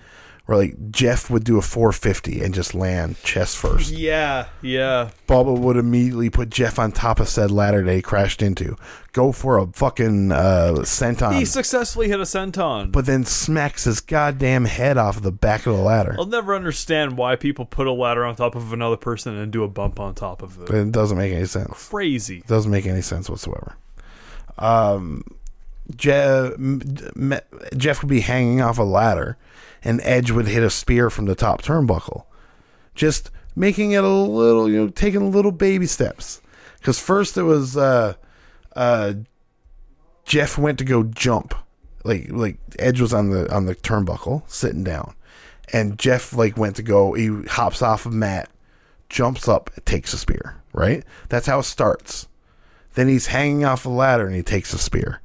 Where like Jeff would do a 450 and just land chest first. [laughs] Yeah, yeah. Bubba would immediately put Jeff on top of said ladder that he crashed into. Go for a fucking uh, senton, He successfully hit a senton. but then smacks his goddamn head off the back of the ladder. I'll never understand why people put a ladder on top of another person and do a bump on top of it. It doesn't make any sense. Crazy. Doesn't make any sense whatsoever. Um, Je- m- m- Jeff would be hanging off a ladder, and Edge would hit a spear from the top turnbuckle, just making it a little, you know, taking little baby steps. Because first it was uh, uh, Jeff went to go jump, like like Edge was on the on the turnbuckle sitting down, and Jeff like went to go. He hops off of Matt, jumps up, takes a spear. Right, that's how it starts. Then he's hanging off a ladder and he takes a spear.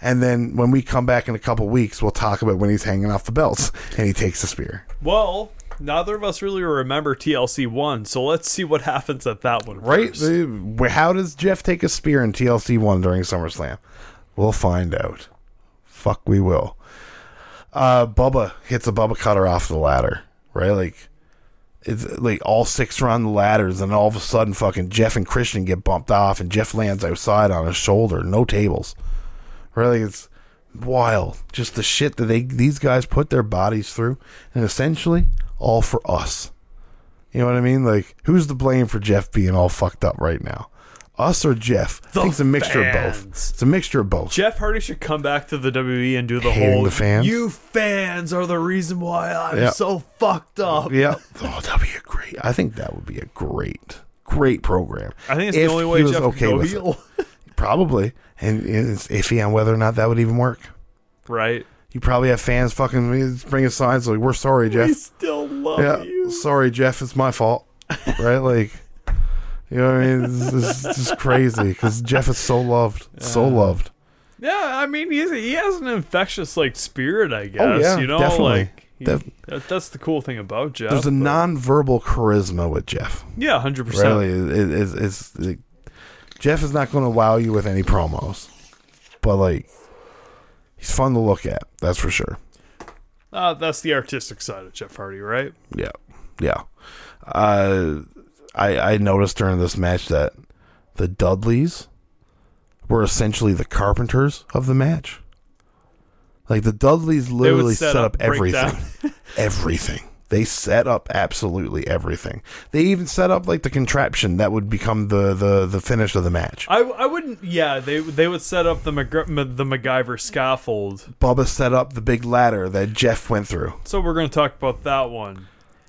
And then when we come back in a couple weeks, we'll talk about when he's hanging off the belts and he takes a spear. Well, neither of us really remember TLC 1, so let's see what happens at that one. Right? first. The- How does Jeff take a spear in TLC 1 during SummerSlam? We'll find out. Fuck, we will. Uh, Bubba hits a Bubba cutter off the ladder, right? Like, it's like all six are on the ladders, and all of a sudden, fucking Jeff and Christian get bumped off, and Jeff lands outside on his shoulder. No tables. Really, it's wild. Just the shit that they these guys put their bodies through, and essentially all for us. You know what I mean? Like, who's to blame for Jeff being all fucked up right now? Us or Jeff? I think it's a mixture of both. It's a mixture of both. Jeff Hardy should come back to the WWE and do the Hating whole the fans? You fans are the reason why I'm Yeah. so fucked up. yeah. Oh, that'd be a great. I think that would be a great, great program. I think it's If the only way Jeff okay can go heel. Probably, and it's iffy on whether or not that would even work. right? You probably have fans fucking bringing signs like, "We're sorry, Jeff." We still love yeah, you. sorry, Jeff. It's my fault, right? Like, you know what I mean? This is this is crazy because Jeff is so loved, so loved. Yeah, I mean he's, he has an infectious like spirit, I oh, guess. Oh, yeah, you know, definitely. like he- that, that's the cool thing about Jeff. There's a but- non-verbal charisma with Jeff. yeah, hundred percent. Really, it, it, it's, it, Jeff is not going to wow you with any promos, but like, he's fun to look at. That's for sure. Uh, that's the artistic side of Jeff Hardy, right? Yeah, yeah. Uh, I I noticed during this match that the Dudleys were essentially the carpenters of the match. Like the Dudleys literally set set, up, up, everything, [laughs] everything. They set up absolutely everything. They even set up like the contraption that would become the the the finish of the match. I, I wouldn't. Yeah, they they would set up the Mag- the MacGyver scaffold. Bubba set up the big ladder that Jeff went through. So we're going to talk about that one.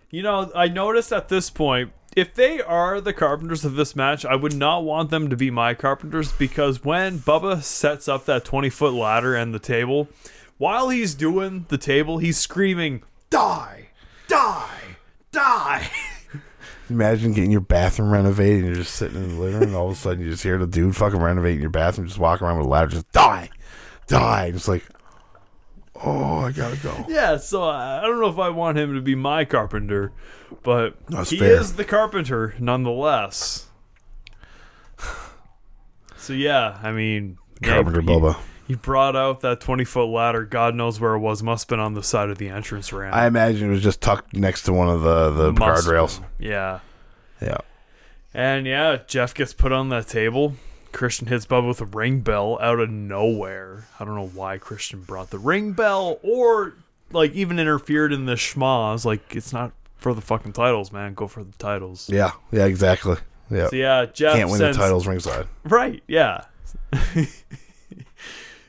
You know, I noticed at this point, if they are the carpenters of this match, I would not want them to be my carpenters because when Bubba sets up that 20 foot ladder and the table, while he's doing the table, he's screaming, Die! Die! Die! [laughs] Imagine getting your bathroom renovated and you're just sitting in the living room and all of a sudden you just hear the dude fucking renovating your bathroom, just walking around with a ladder, just die, die. It's like, oh, I gotta go. yeah, so I I don't know if I want him to be my carpenter, but That's he fair. is the carpenter nonetheless. [sighs] So yeah, I mean, Carpenter he- Bubba. He brought out that 20 foot ladder. God knows where it was. Must have been on the side of the entrance ramp. I imagine it was just tucked next to one of the, the Must guardrails. been. Yeah. Yeah. And yeah, Jeff gets put on that table. Christian hits Bubba with a ring bell out of nowhere. I don't know why Christian brought the ring bell or like even interfered in the schmaz. Like it's not for the fucking titles, man. Go for the titles. Yeah, yeah, exactly. Yeah, So yeah, Jeff can't win sends, the titles ringside. Right, yeah. [laughs]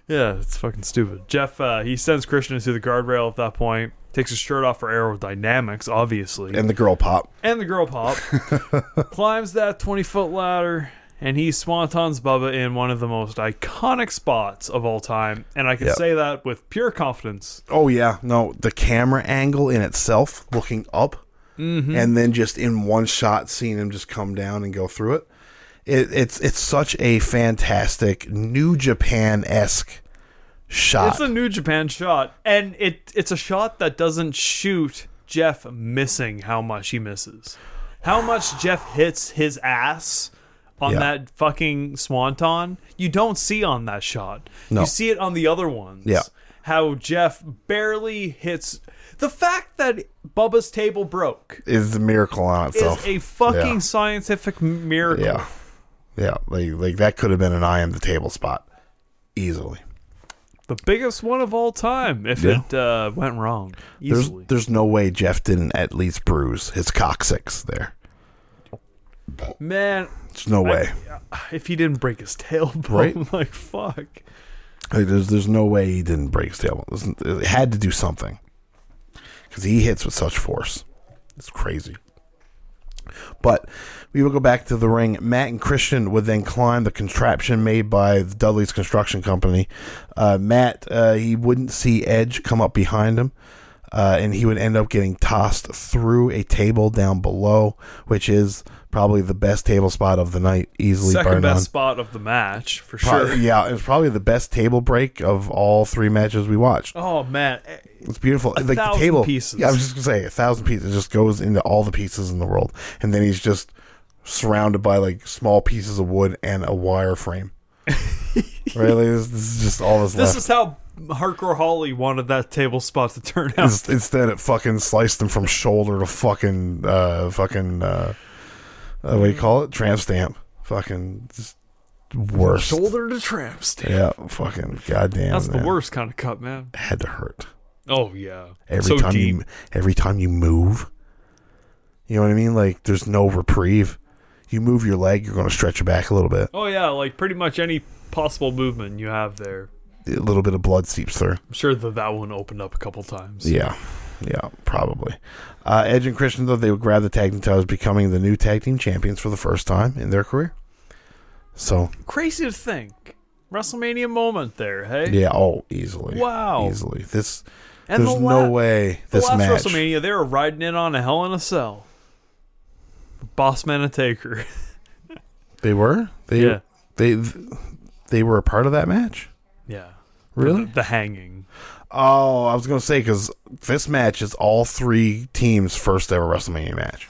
yeah, it's fucking stupid. Jeff, uh, he sends Christian into the guardrail at that point, takes his shirt off for aerodynamics, obviously, And the girl pop. and the girl pop, [laughs] climbs that 20 foot ladder, and he swantons Bubba in one of the most iconic spots of all time. And I can Yep. say that with pure confidence. Oh yeah, no, the camera angle in itself, looking up, and then just in one shot, seeing him just come down and go through it. It it's it's such a fantastic New Japan esque shot. It's a New Japan shot, and it it's a shot that doesn't shoot Jeff missing how much he misses, how much Jeff hits his ass on Yeah. that fucking swanton. You don't see on that shot. No. You see it on the other ones. Yeah. How Jeff barely hits. The fact that Bubba's table broke is a miracle on itself. is a fucking Yeah. scientific miracle. yeah, yeah, like like that could have been an eye on the table spot easily. The biggest one of all time if Yeah. it uh, went wrong. There's Easily. there's no way Jeff didn't at least bruise his coccyx there. Man, There's no way. if he didn't break his tailbone, Right. [laughs] like fuck. Like, there's there's no way he didn't break his tailbone. It had to do something because he hits with such force. It's crazy. But we will go back to the ring. Matt and Christian would then climb the contraption made by Dudley's Construction Company. Uh, Matt, uh, he wouldn't see Edge come up behind him, uh, and he would end up getting tossed through a table down below, which is probably the best table spot of the night, easily Second best none. spot of the match for Pro- sure. Yeah, it was probably the best table break of all three matches we watched. Oh man, It's beautiful. like the table pieces. Yeah, I was just gonna say a thousand pieces. It just goes into all the pieces in the world, and then he's just surrounded by like small pieces of wood and a wire frame. [laughs] right, like, this, this is just all that's this left. is how Hardcore Holly wanted that table spot to turn out. Instead, it fucking sliced him from shoulder to fucking uh, fucking uh, uh, what do you call it? Tramp stamp. Fucking just worst. Shoulder to tramp stamp. Yeah, fucking goddamn. That's the worst kind of cut, man. Had to hurt. Oh yeah, every so time deep. you every time you move. You know what I mean? Like there's no reprieve. You move your leg, you're going to stretch your back a little bit. Oh yeah, like pretty much any possible movement you have there. A little bit of blood seeps through. I'm sure that that one opened up a couple times. Yeah, yeah, probably. Uh, Edge and Christian though they would grab the tag team titles, becoming the new tag team champions for the first time in their career. So Crazy to think. WrestleMania moment there, hey? yeah, oh, easily, Wow. easily. This And there's the no la- way The this last match. WrestleMania, they were riding in on a Hell in a Cell. Bossman and Taker. [laughs] They were they Yeah. they they were a part of that match. yeah. Really? The, the hanging. Oh, I was gonna say because this match is all three teams' first ever WrestleMania match.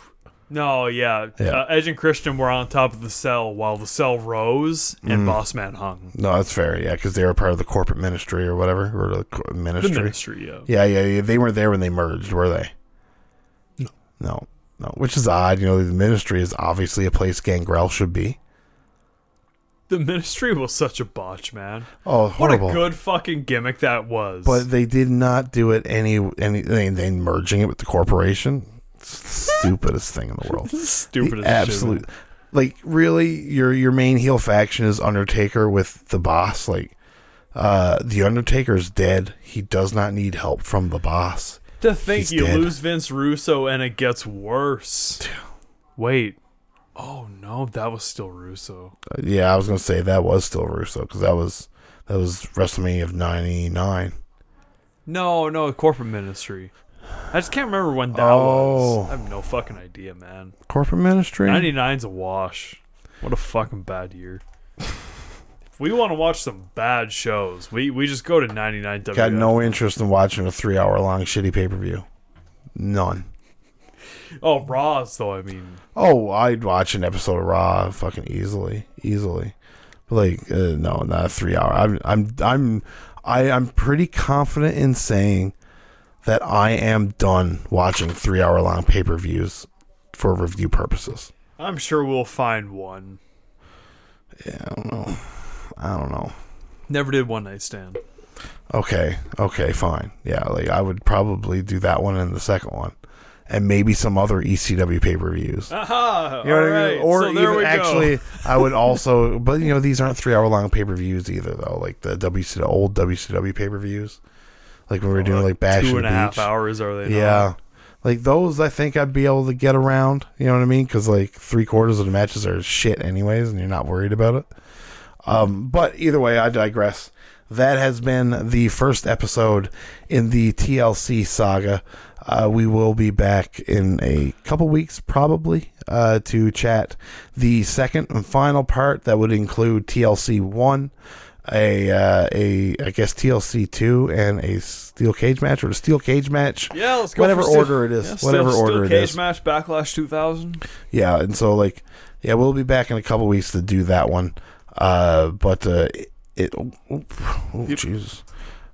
No, yeah. Yeah. Uh, Edge and Christian were on top of the cell while the cell rose and Boss Man hung. No, that's fair. Yeah, because they were part of the corporate ministry or whatever, or the co- The ministry. ministry, yeah. Yeah, yeah, yeah. They weren't there when they merged, were they? No, no, no. Which is odd. You know, the ministry is obviously a place Gangrel should be. The ministry was such a botch, man. Oh, horrible! What a good fucking gimmick that was. but they did not do it any any. They, merging it with the corporation. It's the stupidest thing in the world. [laughs] stupid as The absolute like really your your main heel faction is Undertaker with the boss like uh the Undertaker is dead. He does not need help from the boss. To think He's you dead. lose Vince Russo and it gets worse. Wait. Oh no, that was still Russo. Uh, yeah, I was going to say that was still Russo cuz that was that was WrestleMania of 99. No, no, corporate ministry. I just can't remember when that Oh. was. I have no fucking idea, man. Corporate Ministry? 99's a wash. What a fucking bad year. if we want to watch some bad shows, we, we just go to 99 WF. Got no interest in watching a 3-hour long shitty pay-per-view. None. Oh, Raws, though, I mean. Oh, I'd watch an episode of Raw fucking easily, easily. But like, uh, no, not a three hour. I'm, I'm, I'm, I, I'm pretty confident in saying that I am done watching three hour long pay per views for review purposes. I'm sure we'll find one. Yeah, I don't know. I don't know. Never did one night stand. Okay, okay, fine. Yeah, like I would probably do that one and the second one, and maybe some other ECW pay per views. Aha! You know what I mean? Or so even actually, I would [laughs] also, but you know, these aren't three hour long pay per views either, though. Like the WCW old WCW pay per views, like when we were doing like Bash two at and a half hours are they? Yeah, like those, I think I'd be able to get around. You know what I mean? Because like three quarters of the matches are shit anyways, and you're not worried about it. Um, but either way, I digress. That has been the first episode in the TLC saga. Uh, we will be back in a couple weeks, probably, uh, to chat the second and final part that would include TLC one, a uh, a I guess TLC two, and a steel cage match or a steel cage match. Yeah, let's go. Whatever steel- order it is, yeah, steel- whatever steel order it cage match backlash 2000. Yeah, and so like, yeah, we'll be back in a couple weeks to do that one. Uh, but uh, it, it oh, oh, Jesus,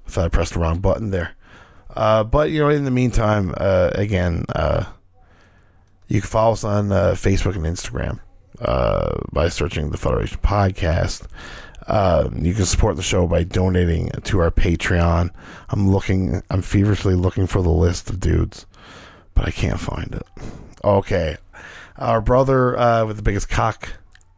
I thought I pressed the wrong button there. Uh, but you know, in the meantime, uh, again, uh, you can follow us on uh, Facebook and Instagram uh, by searching the Federation Podcast. You can support the show by donating to our Patreon. I'm looking, I'm feverishly looking for the list of dudes, but I can't find it. Okay, our brother with the biggest cock,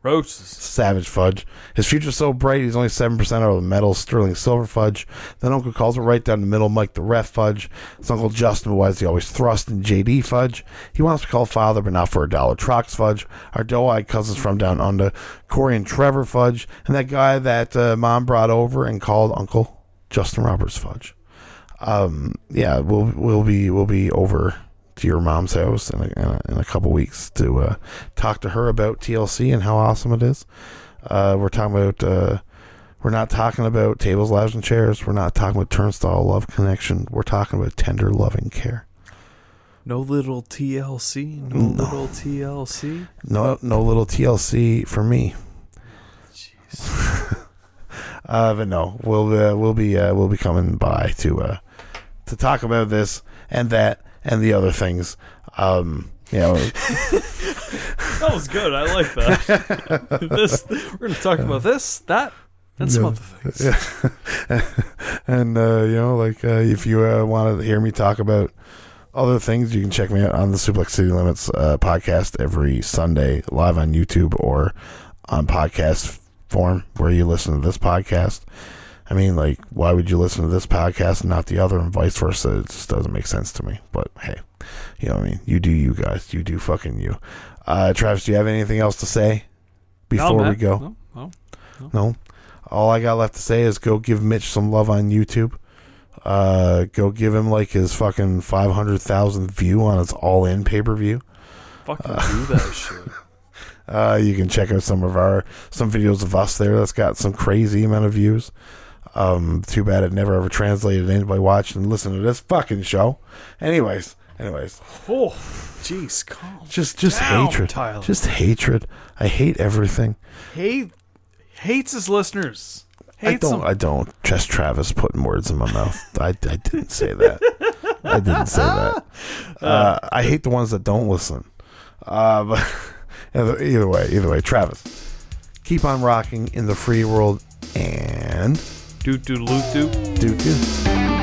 Roaches. Savage Fudge. His future's so bright, he's only 7% out of the metal, Sterling Silver Fudge. Then Uncle calls it right down the middle, Mike the Ref Fudge. His Uncle Justin, why is he always thrust in JD Fudge? He wants to call father, but not for a dollar. Trox Fudge. Our doe-eyed cousins from down under, Corey and Trevor Fudge. And that guy that uh, mom brought over and called Uncle Justin Roberts Fudge. Um, yeah, we'll we'll be we'll be over to your mom's house in a, in a, in a couple weeks to uh, talk to her about TLC and how awesome it is. Uh, we're talking about. Uh, we're not talking about tables, ladders, and chairs. We're not talking about turnstile love connection. We're talking about tender, loving care. No little TLC. No, No. little TLC. No, no little TLC for me. [laughs] uh, but no, we'll uh, we'll be uh, we'll be coming by to uh, to talk about this and that and the other things. Um, you know, [laughs] That was good. I like that. [laughs] this we're going to talk about this, that, and some Yeah. other things. Yeah. [laughs] and uh, you know, like uh, if you uh, want to hear me talk about other things, you can check me out on the Suplex City Limits uh, podcast every Sunday, live on YouTube or on podcast form where you listen to this podcast. I mean, like, why would you listen to this podcast and not the other, and vice versa? It just doesn't make sense to me. But hey, you know what I mean? You do you guys. You do fucking you. Uh, Travis, do you have anything else to say before No, we go? No, no. No. All I got left to say is go give Mitch some love on YouTube. Uh, go give him like his fucking five hundred thousand view on his all in pay per view. Fucking do that [laughs] shit. Uh, you can check out some of our some videos of us there. That's got some crazy amount of views. Um, too bad it never ever translated anybody watching and listening to this fucking show. Anyways, anyways, Oh, jeez, calm. just just down, hatred, Tyler. just hatred. I hate everything. hate hates his listeners. I don't. them. I don't. Just Travis putting words in my mouth. I, I didn't say that. I didn't say that. [laughs] Uh, I hate the ones that don't listen. Uh, but [laughs] either way, either way, Travis, keep on rocking in the free world and Doot doot loot doot. do do.